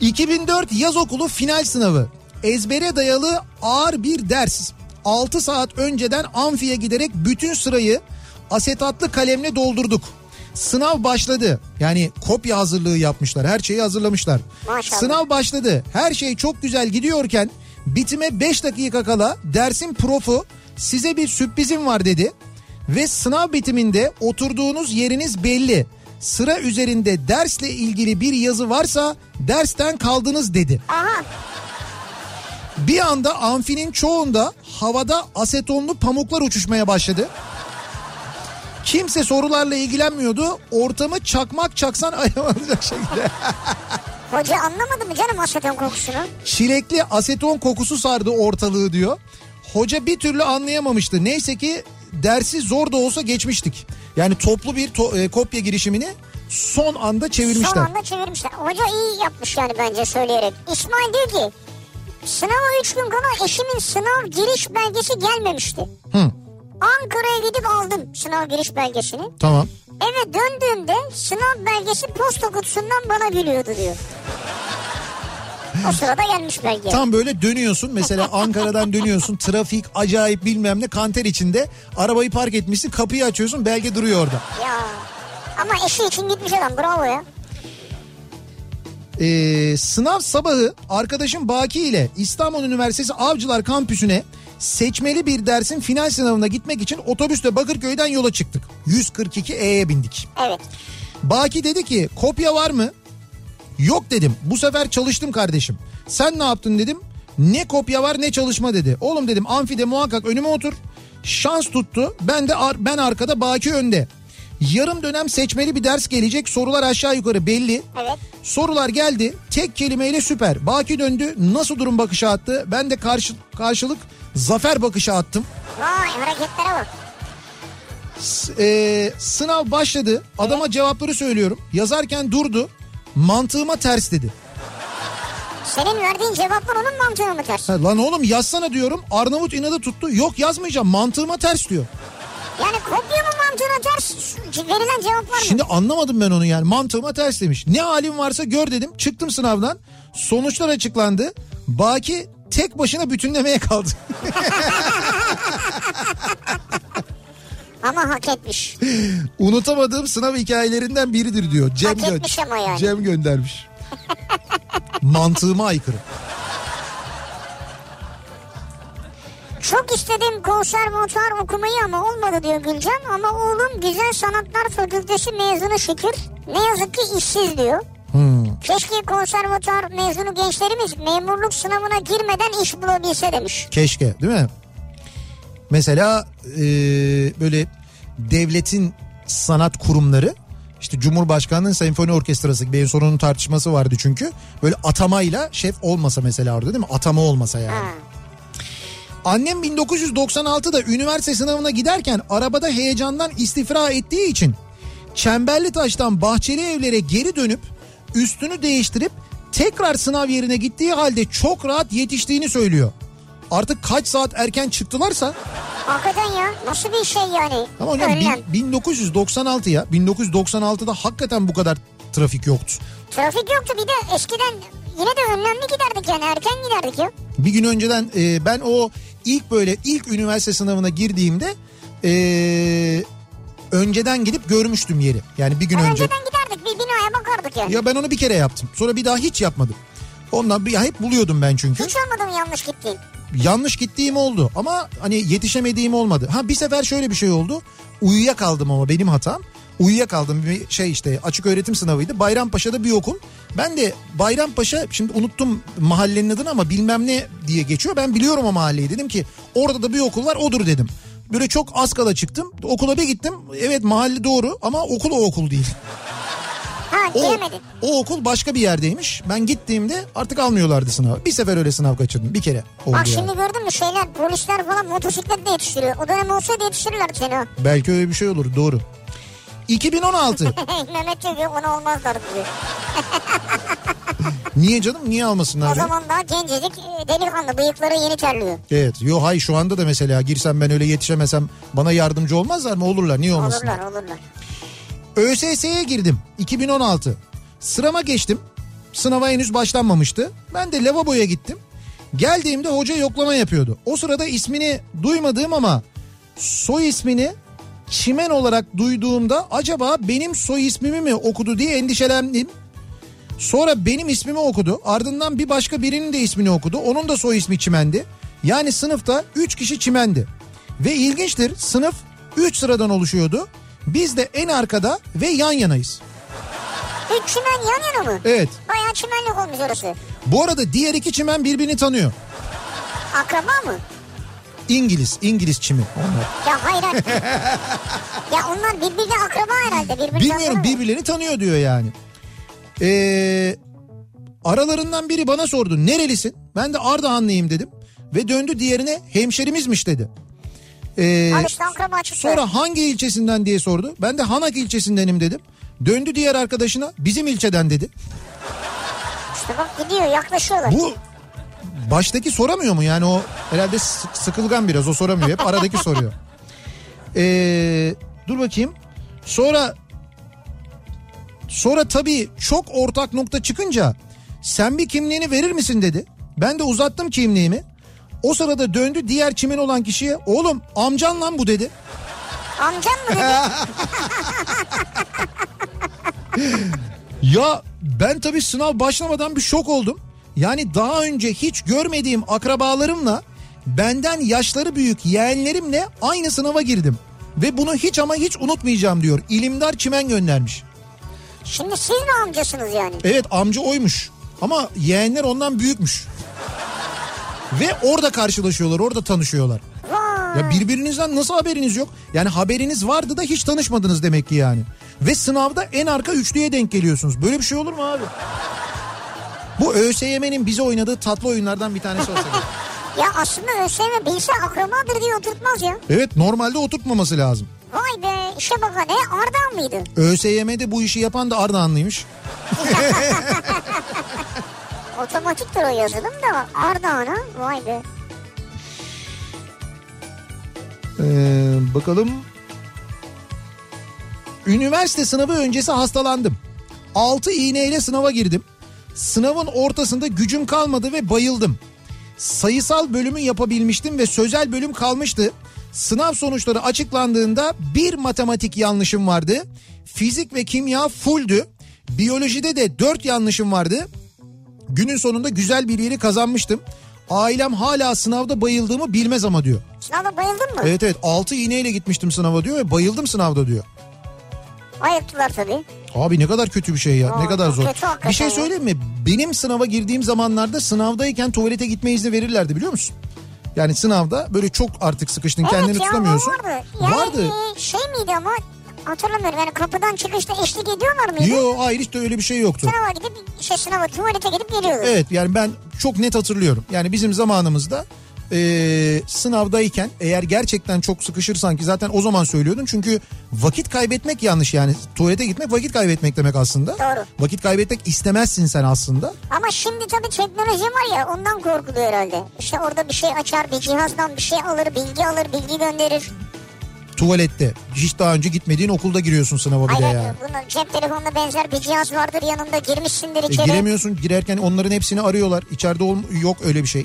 2004 yaz okulu final sınavı. Ezbere dayalı ağır bir ders. 6 saat önceden amfiye giderek bütün sırayı asetatlı kalemle doldurduk. Sınav başladı. Yani kopya hazırlığı yapmışlar. Her şeyi hazırlamışlar. Maşallah. Sınav başladı. Her şey çok güzel gidiyorken bitime 5 dakika kala dersin profu size bir sürprizim var dedi. Ve sınav bitiminde oturduğunuz yeriniz belli. Sıra üzerinde dersle ilgili bir yazı varsa dersten kaldınız dedi. Aha Bir anda amfinin çoğunda havada asetonlu pamuklar uçuşmaya başladı. Kimse sorularla ilgilenmiyordu. Ortamı çakmak çaksan <laughs> ayamayacak şekilde. hoca anlamadı mı canım aseton kokusunu? Çilekli aseton kokusu sardı ortalığı diyor. Hoca bir türlü anlayamamıştı. Neyse ki dersi zor da olsa geçmiştik. Yani toplu bir to- e, kopya girişimini son anda çevirmişler. Son anda çevirmişler. Hoca iyi yapmış yani bence söyleyerek. İsmail diyor ki sınava 3 gün kala eşimin sınav giriş belgesi gelmemişti. Hı, Ankara'ya gidip aldım sınav giriş belgesini. tamam. Eve döndüğümde sınav belgesi posta kutusundan bana gülüyordu diyor. O sırada gelmiş belge. Tam böyle dönüyorsun mesela <laughs> Ankara'dan dönüyorsun trafik acayip bilmem ne kanter içinde arabayı park etmişsin kapıyı açıyorsun belge duruyor orada. Ya. Ama eşi için gitmiş adam bravo ya. Ee, sınav sabahı arkadaşım Baki ile İstanbul Üniversitesi Avcılar Kampüsü'ne seçmeli bir dersin final sınavına gitmek için otobüsle Bakırköy'den yola çıktık. 142E'ye bindik. Evet. Baki dedi ki kopya var mı? Yok dedim. Bu sefer çalıştım kardeşim. Sen ne yaptın dedim. Ne kopya var ne çalışma dedi. Oğlum dedim amfide muhakkak önüme otur. Şans tuttu. Ben de ar- ben arkada Baki önde. Yarım dönem seçmeli bir ders gelecek. Sorular aşağı yukarı belli. Evet. Sorular geldi. Tek kelimeyle süper. Baki döndü. Nasıl durum bakışı attı? Ben de karşı, karşılık zafer bakışı attım. Vay hareketlere bak. S- e, sınav başladı. Adama cevapları söylüyorum. Yazarken durdu. Mantığıma ters dedi. Senin verdiğin cevaplar onun mantığına mı ters? Ha, lan oğlum yazsana diyorum. Arnavut inadı tuttu. Yok yazmayacağım. Mantığıma ters diyor. Yani kopya mı mantığına ters verilen cevaplar mı? Şimdi anlamadım ben onu yani. Mantığıma ters demiş. Ne halim varsa gör dedim. Çıktım sınavdan. Sonuçlar açıklandı. Baki tek başına bütünlemeye kaldı. <laughs> Ama hak etmiş. Unutamadığım sınav hikayelerinden biridir diyor. Cem, Hak gö- etmiş ama yani. Cem göndermiş. Mantığıma aykırı. Çok istedim konservatuar okumayı ama olmadı diyor Gülcan. Ama oğlum Güzel Sanatlar Fakültesi mezunu şükür. Ne yazık ki işsiz diyor. Hmm. Keşke konservatuar mezunu gençlerimiz memurluk sınavına girmeden iş bulabilse demiş. Keşke değil mi? Mesela e, böyle devletin sanat kurumları işte Cumhurbaşkanı'nın senfoni orkestrası gibi en son onun tartışması vardı çünkü. Böyle atamayla şef olmasa mesela orada değil mi? Atama olmasa yani. Ha. Annem 1996'da üniversite sınavına giderken arabada heyecandan istifra ettiği için Çemberli Taş'tan Bahçeli Evler'e geri dönüp üstünü değiştirip tekrar sınav yerine gittiği halde çok rahat yetiştiğini söylüyor. Artık kaç saat erken çıktılarsa Hakikaten ya nasıl bir şey yani? ama hocam bin- 1996 ya 1996'da hakikaten bu kadar trafik yoktu. Trafik yoktu bir de eskiden yine de önlemli giderdik yani erken giderdik ya. Bir gün önceden e, ben o ilk böyle ilk üniversite sınavına girdiğimde e, önceden gidip görmüştüm yeri. Yani bir gün önce. Önceden giderdik bir binaya bakardık yani. Ya ben onu bir kere yaptım. Sonra bir daha hiç yapmadım. Ondan bir hep buluyordum ben çünkü. Hiç olmadı mı yanlış gittiğin? Yanlış gittiğim oldu ama hani yetişemediğim olmadı. Ha bir sefer şöyle bir şey oldu. Uyuyakaldım ama benim hatam. Uyuyakaldım bir şey işte açık öğretim sınavıydı. Bayrampaşa'da bir okul. Ben de Bayrampaşa şimdi unuttum mahallenin adını ama bilmem ne diye geçiyor. Ben biliyorum o mahalleyi dedim ki orada da bir okul var odur dedim. Böyle çok az kala çıktım. Okula bir gittim. Evet mahalle doğru ama okul o okul değil. Ha O, o okul başka bir yerdeymiş. Ben gittiğimde artık almıyorlardı sınavı. Bir sefer öyle sınav kaçırdım. Bir kere oldu Bak yani. şimdi gördün mü şeyler polisler falan motosikletle yetiştiriyor. O dönem olsaydı yetiştirirler seni ha. Belki öyle bir şey olur doğru. 2016. <laughs> Mehmet diyor ona olmazlar diyor. <laughs> Niye canım? Niye almasınlar? O zaman daha gencecik e, delikanlı bıyıkları yeni terliyor. Evet. Yo hay şu anda da mesela girsem ben öyle yetişemesem bana yardımcı olmazlar mı? Olurlar. Niye olmasınlar? Olurlar olurlar. ÖSS'ye girdim 2016. Sırama geçtim. Sınava henüz başlanmamıştı. Ben de lavaboya gittim. Geldiğimde hoca yoklama yapıyordu. O sırada ismini duymadığım ama soy ismini Çimen olarak duyduğumda acaba benim soy ismimi mi okudu diye endişelendim. Sonra benim ismimi okudu. Ardından bir başka birinin de ismini okudu. Onun da soy ismi Çimen'di. Yani sınıfta 3 kişi Çimen'di. Ve ilginçtir sınıf 3 sıradan oluşuyordu. Biz de en arkada ve yan yanayız. Üç çimen yan yana mı? Evet. Bayağı çimenlik olmuş orası. Bu arada diğer iki çimen birbirini tanıyor. Akraba mı? İngiliz, İngiliz çimi onlar. Ya hayır ya onlar birbirine akraba herhalde. Birbirini Bilmiyorum birbirlerini tanıyor diyor yani. Ee, aralarından biri bana sordu nerelisin? Ben de Ardahanlıyım dedim. Ve döndü diğerine hemşerimizmiş dedi. Ee, sonra hangi ilçesinden diye sordu. Ben de Hanak ilçesindenim dedim. Döndü diğer arkadaşına bizim ilçeden dedi. İşte bak gidiyor yaklaşıyorlar. Bu baştaki soramıyor mu yani o herhalde sıkılgan biraz o soramıyor hep aradaki <laughs> soruyor. Ee, dur bakayım sonra sonra tabii çok ortak nokta çıkınca sen bir kimliğini verir misin dedi. Ben de uzattım kimliğimi. O sırada döndü diğer çimen olan kişiye oğlum amcan lan bu dedi. Amcam mı dedi? <laughs> Ya ben tabii sınav başlamadan bir şok oldum. Yani daha önce hiç görmediğim akrabalarımla benden yaşları büyük yeğenlerimle aynı sınava girdim. Ve bunu hiç ama hiç unutmayacağım diyor. İlimdar Çimen göndermiş. Şimdi siz mi amcasınız yani? Evet amca oymuş ama yeğenler ondan büyükmüş. Ve orada karşılaşıyorlar orada tanışıyorlar. Vay. Ya birbirinizden nasıl haberiniz yok? Yani haberiniz vardı da hiç tanışmadınız demek ki yani. Ve sınavda en arka üçlüye denk geliyorsunuz. Böyle bir şey olur mu abi? Bu ÖSYM'nin bize oynadığı tatlı oyunlardan bir tanesi olsa. <laughs> Ya aslında ÖSYM bilse akrabadır diye oturtmaz ya. Evet normalde oturtmaması lazım. Vay be işe bak ne Ardahan mıydı? ÖSYM'de bu işi yapan da Ardahanlıymış. <laughs> Otomatiktir o yazılım da Ardahan'a vay be. Ee, bakalım. Üniversite sınavı öncesi hastalandım. 6 iğneyle sınava girdim. Sınavın ortasında gücüm kalmadı ve bayıldım. Sayısal bölümü yapabilmiştim ve sözel bölüm kalmıştı. Sınav sonuçları açıklandığında bir matematik yanlışım vardı. Fizik ve kimya fulldü. Biyolojide de 4 yanlışım vardı. Günün sonunda güzel bir yeri kazanmıştım. Ailem hala sınavda bayıldığımı bilmez ama diyor. Sınavda bayıldın mı? Evet evet 6 iğneyle gitmiştim sınava diyor ve bayıldım sınavda diyor. Bayılttılar tabii. Abi ne kadar kötü bir şey ya Aa, ne kadar zor. kötü hakikaten Bir şey söyleyeyim mi? Benim sınava girdiğim zamanlarda sınavdayken tuvalete gitme izni verirlerdi biliyor musun? Yani sınavda böyle çok artık sıkıştın kendini evet ya tutamıyorsun. vardı. Yani Vardı. e, şey miydi ama hatırlamıyorum yani kapıdan çıkışta eşlik ediyorlar mıydı? Yo hayır de öyle bir şey yoktu. Sınava gidip şey sınava tuvalete gidip geliyorlar. Evet yani ben çok net hatırlıyorum. Yani bizim zamanımızda e, sınavdayken eğer gerçekten çok sıkışırsan ki zaten o zaman söylüyordun. Çünkü vakit kaybetmek yanlış yani. Tuvalete gitmek vakit kaybetmek demek aslında. Doğru. Vakit kaybetmek istemezsin sen aslında. Ama şimdi tabii teknoloji var ya ondan korkuluyor herhalde. İşte orada bir şey açar bir cihazdan bir şey alır bilgi alır bilgi gönderir. Tuvalette. Hiç daha önce gitmediğin okulda giriyorsun sınava bir de Hayır yani. bunun cep telefonuna benzer bir cihaz vardır yanında girmişsindir E, içeri. giremiyorsun girerken onların hepsini arıyorlar. İçeride ol- yok öyle bir şey.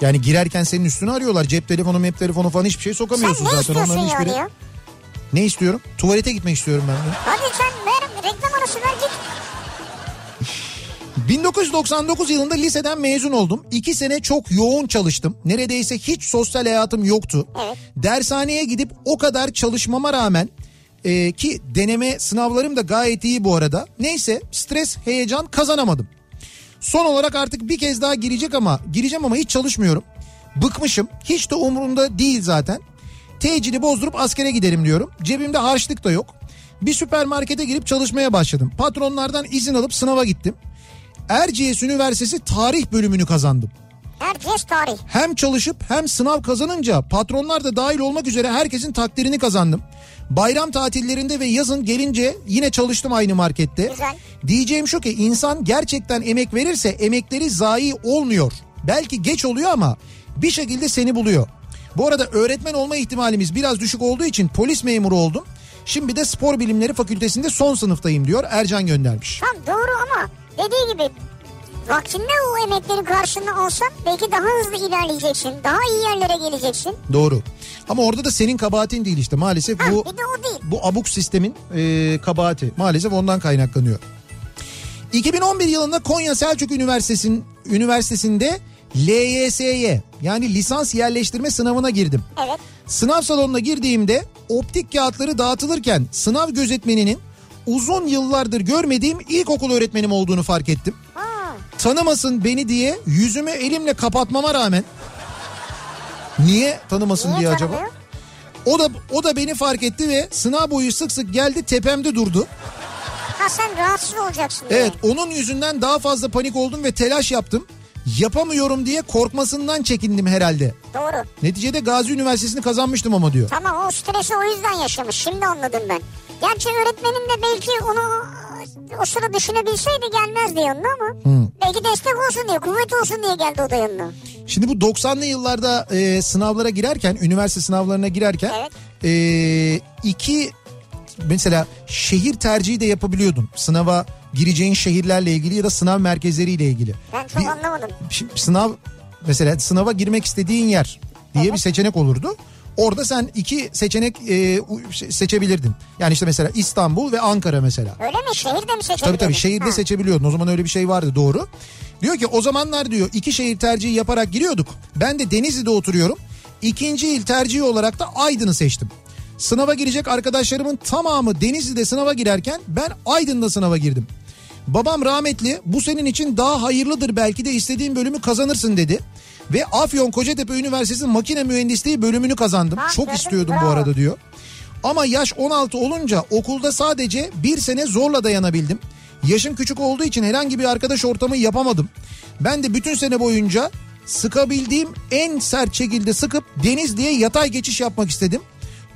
Yani girerken senin üstünü arıyorlar. Cep telefonu, mep telefonu falan hiçbir şey Sen sokamıyorsun ne zaten. Onların hiçbiri. ya? Ne istiyorum? Tuvalete gitmek istiyorum ben de. Hadi sen ver reklam arası ver git. 1999 yılında liseden mezun oldum. İki sene çok yoğun çalıştım. Neredeyse hiç sosyal hayatım yoktu. Evet. Dershaneye gidip o kadar çalışmama rağmen e, ki deneme sınavlarım da gayet iyi bu arada. Neyse stres heyecan kazanamadım. Son olarak artık bir kez daha girecek ama gireceğim ama hiç çalışmıyorum. Bıkmışım. Hiç de umurumda değil zaten. Tecili bozdurup askere giderim diyorum. Cebimde harçlık da yok. Bir süpermarkete girip çalışmaya başladım. Patronlardan izin alıp sınava gittim. Erciyes Üniversitesi tarih bölümünü kazandım. Herkes tarih. Hem çalışıp hem sınav kazanınca patronlar da dahil olmak üzere herkesin takdirini kazandım. Bayram tatillerinde ve yazın gelince yine çalıştım aynı markette. Güzel. Diyeceğim şu ki insan gerçekten emek verirse emekleri zayi olmuyor. Belki geç oluyor ama bir şekilde seni buluyor. Bu arada öğretmen olma ihtimalimiz biraz düşük olduğu için polis memuru oldum. Şimdi de spor bilimleri fakültesinde son sınıftayım diyor Ercan göndermiş. Tam doğru ama dediği gibi vaktinde o emekleri karşılığını alsan belki daha hızlı ilerleyeceksin. Daha iyi yerlere geleceksin. Doğru. Ama orada da senin kabahatin değil işte maalesef Ha, bu bu abuk sistemin e, kabahati maalesef ondan kaynaklanıyor. 2011 yılında Konya Selçuk Üniversitesi'nin üniversitesinde LYS'ye yani lisans yerleştirme sınavına girdim. Evet. Sınav salonuna girdiğimde optik kağıtları dağıtılırken sınav gözetmeninin uzun yıllardır görmediğim ilkokul öğretmenim olduğunu fark ettim. Ha, Tanımasın beni diye yüzümü elimle kapatmama rağmen niye tanımasın niye diye acaba? tanımıyor? O da o da beni fark etti ve sınav boyu sık sık geldi tepemde durdu. Ha sen rahatsız olacaksın diye. Evet onun yüzünden daha fazla panik oldum ve telaş yaptım. Yapamıyorum diye korkmasından çekindim herhalde. Doğru. Neticede Gazi Üniversitesi'ni kazanmıştım ama diyor. Tamam o stresi o yüzden yaşamış. Şimdi anladım ben. Gerçi öğretmenim de belki onu o sıra düşünebilseydi gelmezdi yanına ama belki destek olsun diye, kuvvet olsun diye geldi o da yanına. Şimdi bu 90'lı yıllarda e, sınavlara girerken, üniversite sınavlarına girerken Evet. e, iki mesela şehir tercihi de yapabiliyordun. Sınava gireceğin şehirlerle ilgili ya da sınav merkezleriyle ilgili. Ben çok Bir- anlamadım. Şimdi sınav mesela sınava girmek istediğin yer diye bir seçenek olurdu. Orada sen iki seçenek e, seçebilirdin. Yani işte mesela İstanbul ve Ankara mesela. Öyle mi? Şehirde mi Tabii seçebiliriz? tabii şehirde Ha. seçebiliyordun. O zaman öyle bir şey vardı doğru. Diyor ki o zamanlar diyor iki şehir tercihi yaparak giriyorduk. Ben de Denizli'de oturuyorum. İkinci il tercihi olarak da Aydın'ı seçtim. Sınava girecek arkadaşlarımın tamamı Denizli'de sınava girerken ben Aydın'da sınava girdim. Babam rahmetli bu senin için daha hayırlıdır belki de istediğin bölümü kazanırsın dedi. Ve Afyon Kocatepe Üniversitesi Makine Mühendisliği bölümünü kazandım. Ha, Çok istiyordum bu arada diyor. Ama yaş 16 olunca okulda sadece bir sene zorla dayanabildim. Yaşım küçük olduğu için herhangi bir arkadaş ortamı yapamadım. Ben de bütün sene boyunca sıkabildiğim en sert şekilde sıkıp deniz diye yatay geçiş yapmak istedim.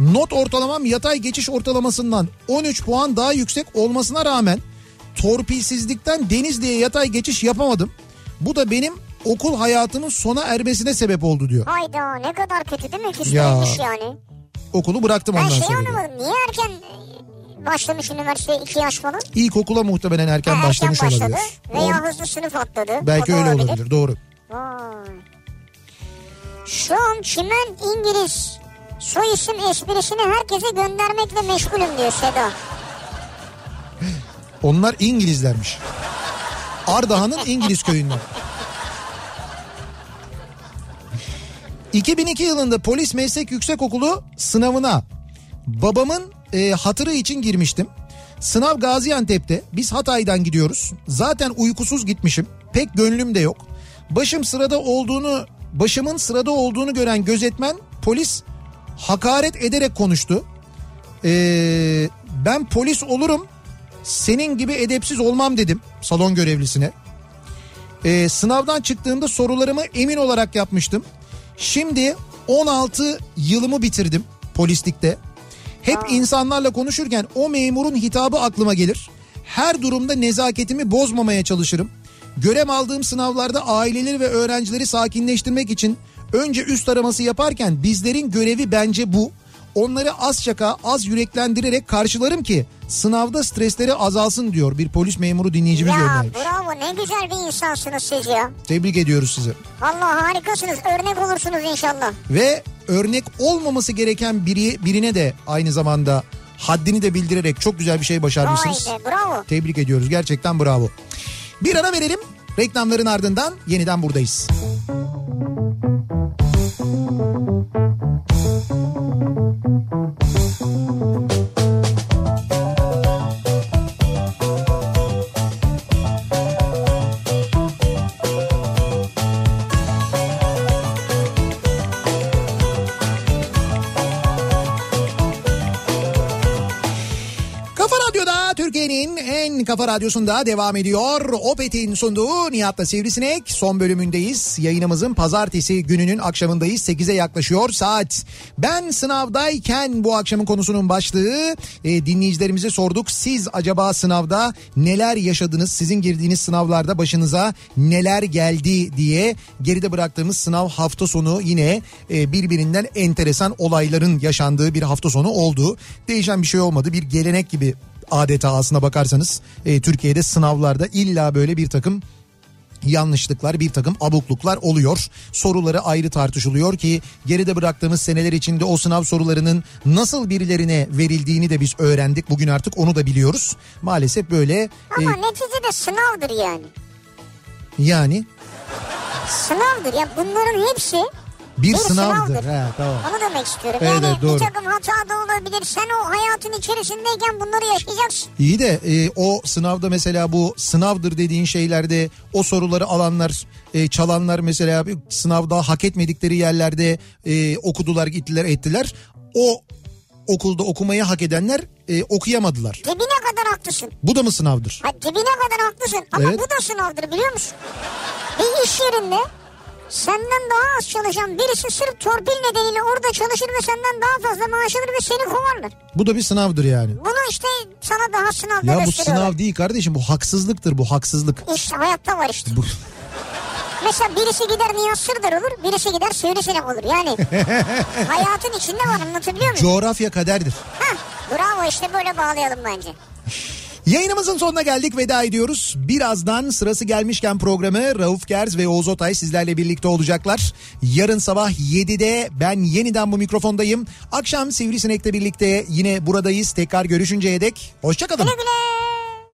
Not ortalamam yatay geçiş ortalamasından 13 puan daha yüksek olmasına rağmen torpilsizlikten deniz diye yatay geçiş yapamadım. Bu da benim okul hayatımın sona ermesine sebep oldu diyor. Hayda ne kadar kötü değil mi? Küstürmüş Ya. yani. Okulu bıraktım Ben ondan şey sonra. diyor. anlamadım. Niye erken e, başlamış üniversiteye iki yaş falan? İlkokula muhtemelen erken Ha, başlamış erken başladı. olabilir. Veya O- hızlı sınıf atladı. belki öyle olabilir. Doğru. Vay. Şu an çimen İngiliz soy isim esprisini herkese göndermekle meşgulüm diyor Seda. Onlar İngilizlermiş. Ardahan'ın İngiliz köyünden. <laughs> 2002 yılında polis meslek yüksekokulu sınavına babamın e, hatırı için girmiştim. Sınav Gaziantep'te biz Hatay'dan gidiyoruz. Zaten uykusuz gitmişim. Pek gönlüm de yok. Başım sırada olduğunu başımın sırada olduğunu gören gözetmen polis hakaret ederek konuştu. Ee, ben polis olurum senin gibi edepsiz olmam dedim salon görevlisine. Ee, sınavdan çıktığımda sorularımı emin olarak yapmıştım. Şimdi 16 yılımı bitirdim polislikte. Hep insanlarla konuşurken o memurun hitabı aklıma gelir. Her durumda nezaketimi bozmamaya çalışırım. Görev aldığım sınavlarda aileleri ve öğrencileri sakinleştirmek için önce üst araması yaparken bizlerin görevi bence bu. Onları az şaka, az yüreklendirerek karşılarım ki sınavda stresleri azalsın diyor bir polis memuru dinleyicimiz Ya göndermiş. bravo ne güzel bir insansınız siz ya. Tebrik ediyoruz sizi. Vallahi harikasınız örnek olursunuz inşallah. Ve örnek olmaması gereken biri, birine de aynı zamanda haddini de bildirerek çok güzel bir şey başarmışsınız. Vay be bravo. Tebrik ediyoruz gerçekten bravo. Bir ara verelim. Reklamların ardından yeniden buradayız. Kafa kafa radyosunda devam ediyor. Opet'in sunduğu Nihat'la Sivrisinek son bölümündeyiz. Yayınımızın pazartesi gününün akşamındayız. 8'e yaklaşıyor saat. Ben sınavdayken bu akşamın konusunun başlığı e, dinleyicilerimize sorduk. Siz acaba sınavda neler yaşadınız? Sizin girdiğiniz sınavlarda başınıza neler geldi diye geride bıraktığımız sınav hafta sonu yine e, birbirinden enteresan olayların yaşandığı bir hafta sonu oldu. Değişen bir şey olmadı. Bir gelenek gibi adeta aslına bakarsanız e, Türkiye'de sınavlarda illa böyle bir takım yanlışlıklar bir takım abukluklar oluyor. Soruları ayrı tartışılıyor ki geride bıraktığımız seneler içinde o sınav sorularının nasıl birilerine verildiğini de biz öğrendik. Bugün artık onu da biliyoruz. Maalesef böyle e, Ama neticede sınavdır yani. yani Sınavdır ya bunların hepsi bir, Bir sınavdır. sınavdır. He, tamam. onu demek istiyorum. Evet, yani evet, doğru. bir takım hata da olabilir. Sen o hayatın içerisindeyken bunları yaşayacaksın. İyi de e, o sınavda mesela bu sınavdır dediğin şeylerde o soruları alanlar e, çalanlar mesela bir sınavda hak etmedikleri yerlerde e, okudular gittiler ettiler. O okulda okumayı hak edenler e, okuyamadılar. Dibine kadar haklısın. Bu da mı sınavdır? Ha, dibine kadar haklısın. Ama Evet. bu da sınavdır biliyor musun? Bir iş yerinde senden daha az çalışan birisi sırf torpil nedeniyle orada çalışır ve senden daha fazla maaş alır ve seni kovarlar. Bu da bir sınavdır yani. Bunu işte sana daha sınavda Ya bu sınav değil kardeşim bu haksızlıktır bu haksızlık. İşte hayatta var işte. Bu- Mesela birisi gider Nihat Sırdar olur, birisi gider Sivrisinek olur. Yani <laughs> hayatın içinde var anlatabiliyor muyum? Coğrafya kaderdir. Hah, bravo işte böyle bağlayalım bence. Yayınımızın sonuna geldik veda ediyoruz. Birazdan sırası gelmişken programı Rauf Gerz ve Oğuz Otay sizlerle birlikte olacaklar. Yarın sabah 7'de ben yeniden bu mikrofondayım. Akşam Sivrisinek'le birlikte yine buradayız. Tekrar görüşünceye dek hoşçakalın. Güle güle.